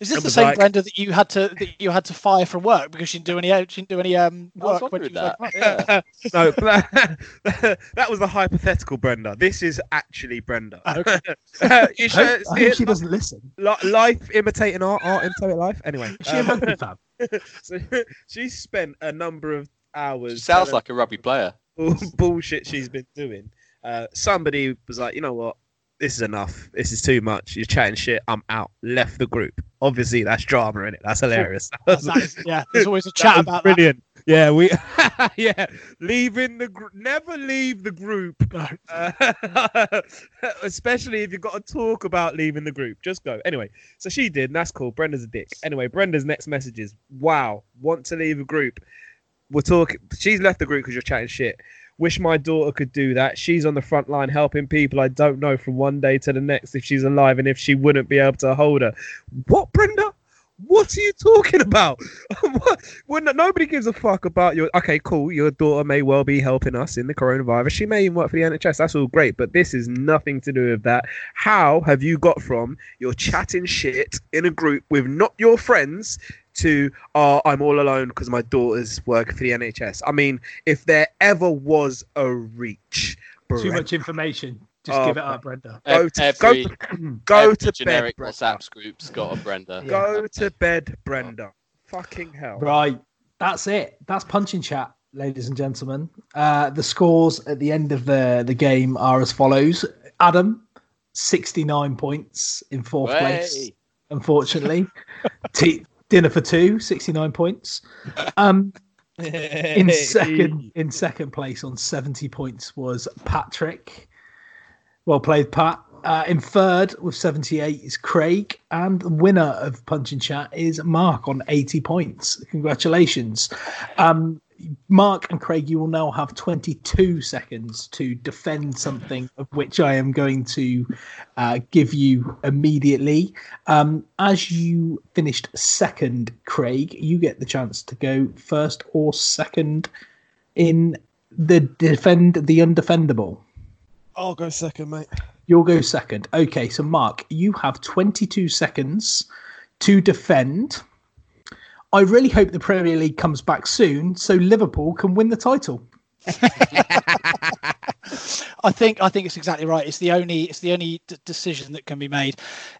Speaker 3: Is this the same
Speaker 6: like-
Speaker 3: Brenda that you had to that you had to fire from work because she didn't do any she didn't do any um
Speaker 2: I was
Speaker 3: work when
Speaker 2: wondering
Speaker 3: she was
Speaker 2: that.
Speaker 3: like,
Speaker 2: Yeah.
Speaker 6: no, that, that was the hypothetical Brenda. This is actually Brenda.
Speaker 3: Okay.
Speaker 6: you should
Speaker 5: hope, I
Speaker 6: see
Speaker 5: hope she doesn't listen.
Speaker 6: life imitating art, art imitating life. Anyway,
Speaker 5: Is she a
Speaker 6: um,
Speaker 5: rugby fan?
Speaker 6: so she spent a number of hours.
Speaker 2: She sounds like a rugby player.
Speaker 6: all bullshit she's been doing. Uh, somebody was like, you know what? This is enough. This is too much. You're chatting shit. I'm out. Left the group. Obviously, that's drama in it. That's hilarious.
Speaker 3: that is, yeah, there's always a chat about that.
Speaker 6: brilliant. Yeah, we yeah leaving the group. Never leave the group, uh, especially if you've got to talk about leaving the group. Just go anyway. So she did, and that's cool. Brenda's a dick. Anyway, Brenda's next message is, "Wow, want to leave a group? We're talking. She's left the group because you're chatting shit. Wish my daughter could do that. She's on the front line helping people I don't know from one day to the next if she's alive and if she wouldn't be able to hold her. What, Brenda? What are you talking about? what? When nobody gives a fuck about your. Okay, cool. Your daughter may well be helping us in the coronavirus. She may even work for the NHS. That's all great, but this is nothing to do with that. How have you got from your chatting shit in a group with not your friends to oh I'm all alone because my daughter's work for the NHS? I mean, if there ever was a reach,
Speaker 5: Too much information. Just
Speaker 6: Oh,
Speaker 5: give it up, Brenda.
Speaker 6: Go to-
Speaker 2: every
Speaker 6: go
Speaker 2: every
Speaker 6: to bed,
Speaker 2: generic
Speaker 6: Brenda.
Speaker 2: WhatsApp group's got a Brenda.
Speaker 5: Yeah.
Speaker 6: Go to bed, Brenda. Fucking hell.
Speaker 5: Right. That's it. That's punching chat, ladies and gentlemen. Uh, the scores at the end of the, the game are as follows Adam, 69 points in fourth place, unfortunately. T- dinner for two, 69 points. Um, in second in second place on 70 points was Patrick. Well played, Pat. Uh, in third with 78 is Craig, and the winner of Punching Chat is Mark on 80 points. Congratulations. Um, Mark and Craig, you will now have 22 seconds to defend something of which I am going to uh, give you immediately. Um, as you finished second, Craig, you get the chance to go first or second in the defend the undefendable.
Speaker 6: I'll go second, mate.
Speaker 5: You'll go second. Okay, so Mark, you have 22 seconds to defend. I really hope the Premier League comes back soon so Liverpool can win the title.
Speaker 3: I think I think it's exactly right. It's the only it's the only d- decision that can be made.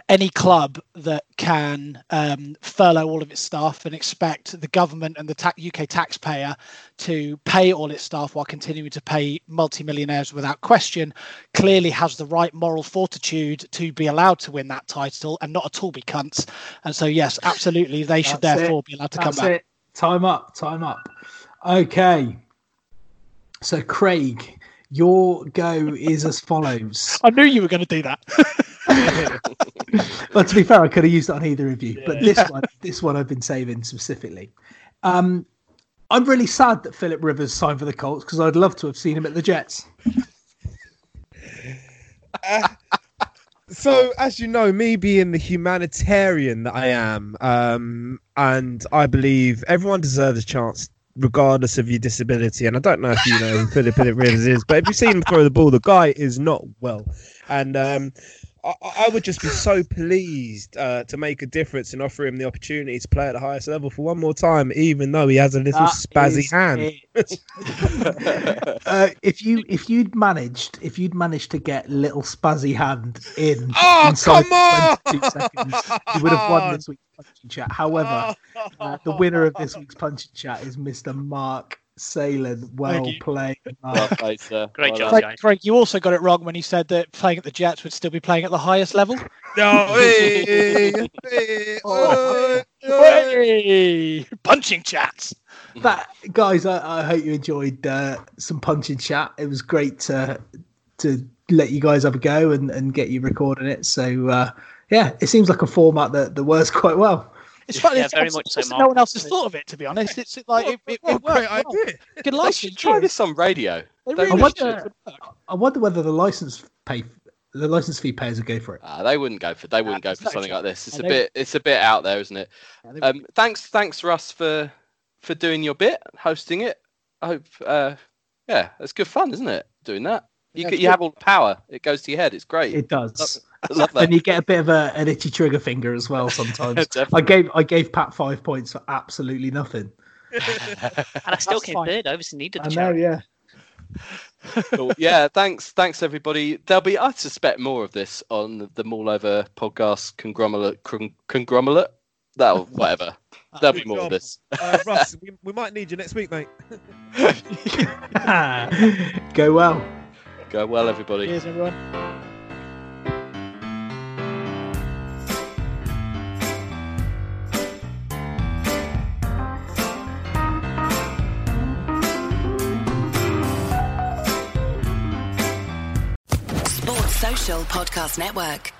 Speaker 3: Any club that can um, furlough all of its staff and expect the government and the ta- UK taxpayer to pay all its staff while continuing to pay multimillionaires without question clearly has the right moral fortitude to be allowed to win that title and not at all be cunts. And so yes, absolutely, they should
Speaker 5: That's
Speaker 3: therefore
Speaker 5: it.
Speaker 3: be allowed to
Speaker 5: That's
Speaker 3: come back.
Speaker 5: it. Time up. Time up. Okay. So Craig, your go is as follows.
Speaker 3: I knew you were going to do that.
Speaker 5: but to be fair, I could have used it on either of you. But this one, this one, I've been saving specifically. Um, I'm really sad that Philip Rivers signed for the Colts because I'd love to have seen him at the Jets.
Speaker 6: So, as you know, me being the humanitarian that I am, um, and I believe everyone deserves a chance, regardless of your disability. And I don't know if you know who Philip Rivers is, but if you've seen him throw the ball, the guy is not well. And um, I, I would just be so pleased uh, to make a difference and offer him the opportunity to play at the highest level for one more time, even though he has a little
Speaker 5: That
Speaker 6: spazzy hand.
Speaker 5: uh, if you if you'd managed if you'd managed to get little spazzy hand in
Speaker 6: Oh,
Speaker 5: inside
Speaker 6: come on!
Speaker 5: 22 seconds, you would have won this week's punching chat. However, uh, the winner of this week's punching chat is Mr. Mark Salen. Well
Speaker 3: you.
Speaker 5: played,
Speaker 2: Well played, sir.
Speaker 4: Great
Speaker 2: Well
Speaker 4: job,
Speaker 2: done.
Speaker 3: Craig, Craig, you also got it wrong when you said that playing at the Jets would still be playing at the highest level.
Speaker 6: No, hey, hey,
Speaker 5: Oh.
Speaker 3: Hey, punching chats.
Speaker 5: that guys, I, I hope you enjoyed uh, some punching chat. It was great to to let you guys have a go and, and get you recording it. So uh, yeah, it seems like a format that, that works quite well.
Speaker 3: It's funny.
Speaker 4: Yeah, very much so.
Speaker 3: No one else has thought of it, to be honest. It's like it, it,
Speaker 6: What a
Speaker 3: it
Speaker 6: great
Speaker 3: worked well.
Speaker 6: idea.
Speaker 3: You can
Speaker 2: They
Speaker 3: license
Speaker 2: try this on radio.
Speaker 3: They
Speaker 2: They
Speaker 3: really
Speaker 5: really
Speaker 3: should.
Speaker 5: should. I wonder whether the license pay the license fee payers would go for it.
Speaker 2: Ah, they wouldn't go for they wouldn't go for
Speaker 3: no
Speaker 2: something like this. It's
Speaker 3: No,
Speaker 2: a
Speaker 3: they-
Speaker 2: bit it's a bit out there, isn't it?
Speaker 3: Yeah,
Speaker 2: Um, thanks thanks Russ for for doing your bit, hosting it. I hope uh, yeah, it's good fun, isn't it? Doing that. You
Speaker 3: Yeah,
Speaker 2: you
Speaker 3: good.
Speaker 2: have all the power. It goes to your head. It's great.
Speaker 5: It does.
Speaker 2: I love that.
Speaker 5: And you get a bit of a, an itchy trigger finger as well sometimes. I gave I gave Pat five points for absolutely nothing.
Speaker 4: And I still
Speaker 3: That's
Speaker 4: came
Speaker 3: fine.
Speaker 4: third. I obviously needed the
Speaker 5: I
Speaker 4: chat.
Speaker 5: know, yeah.
Speaker 2: Cool. Yeah, thanks, thanks everybody. There'll be, I suspect, more of this on the MaulOver podcast conglomerate. Con- conglomerate. That'll whatever. There'll be
Speaker 6: Good
Speaker 2: more of this.
Speaker 6: Uh, Russ, we, we might need you next week, mate.
Speaker 5: Go well.
Speaker 2: Go well, everybody.
Speaker 3: Cheers, everyone.
Speaker 1: Podcast Network.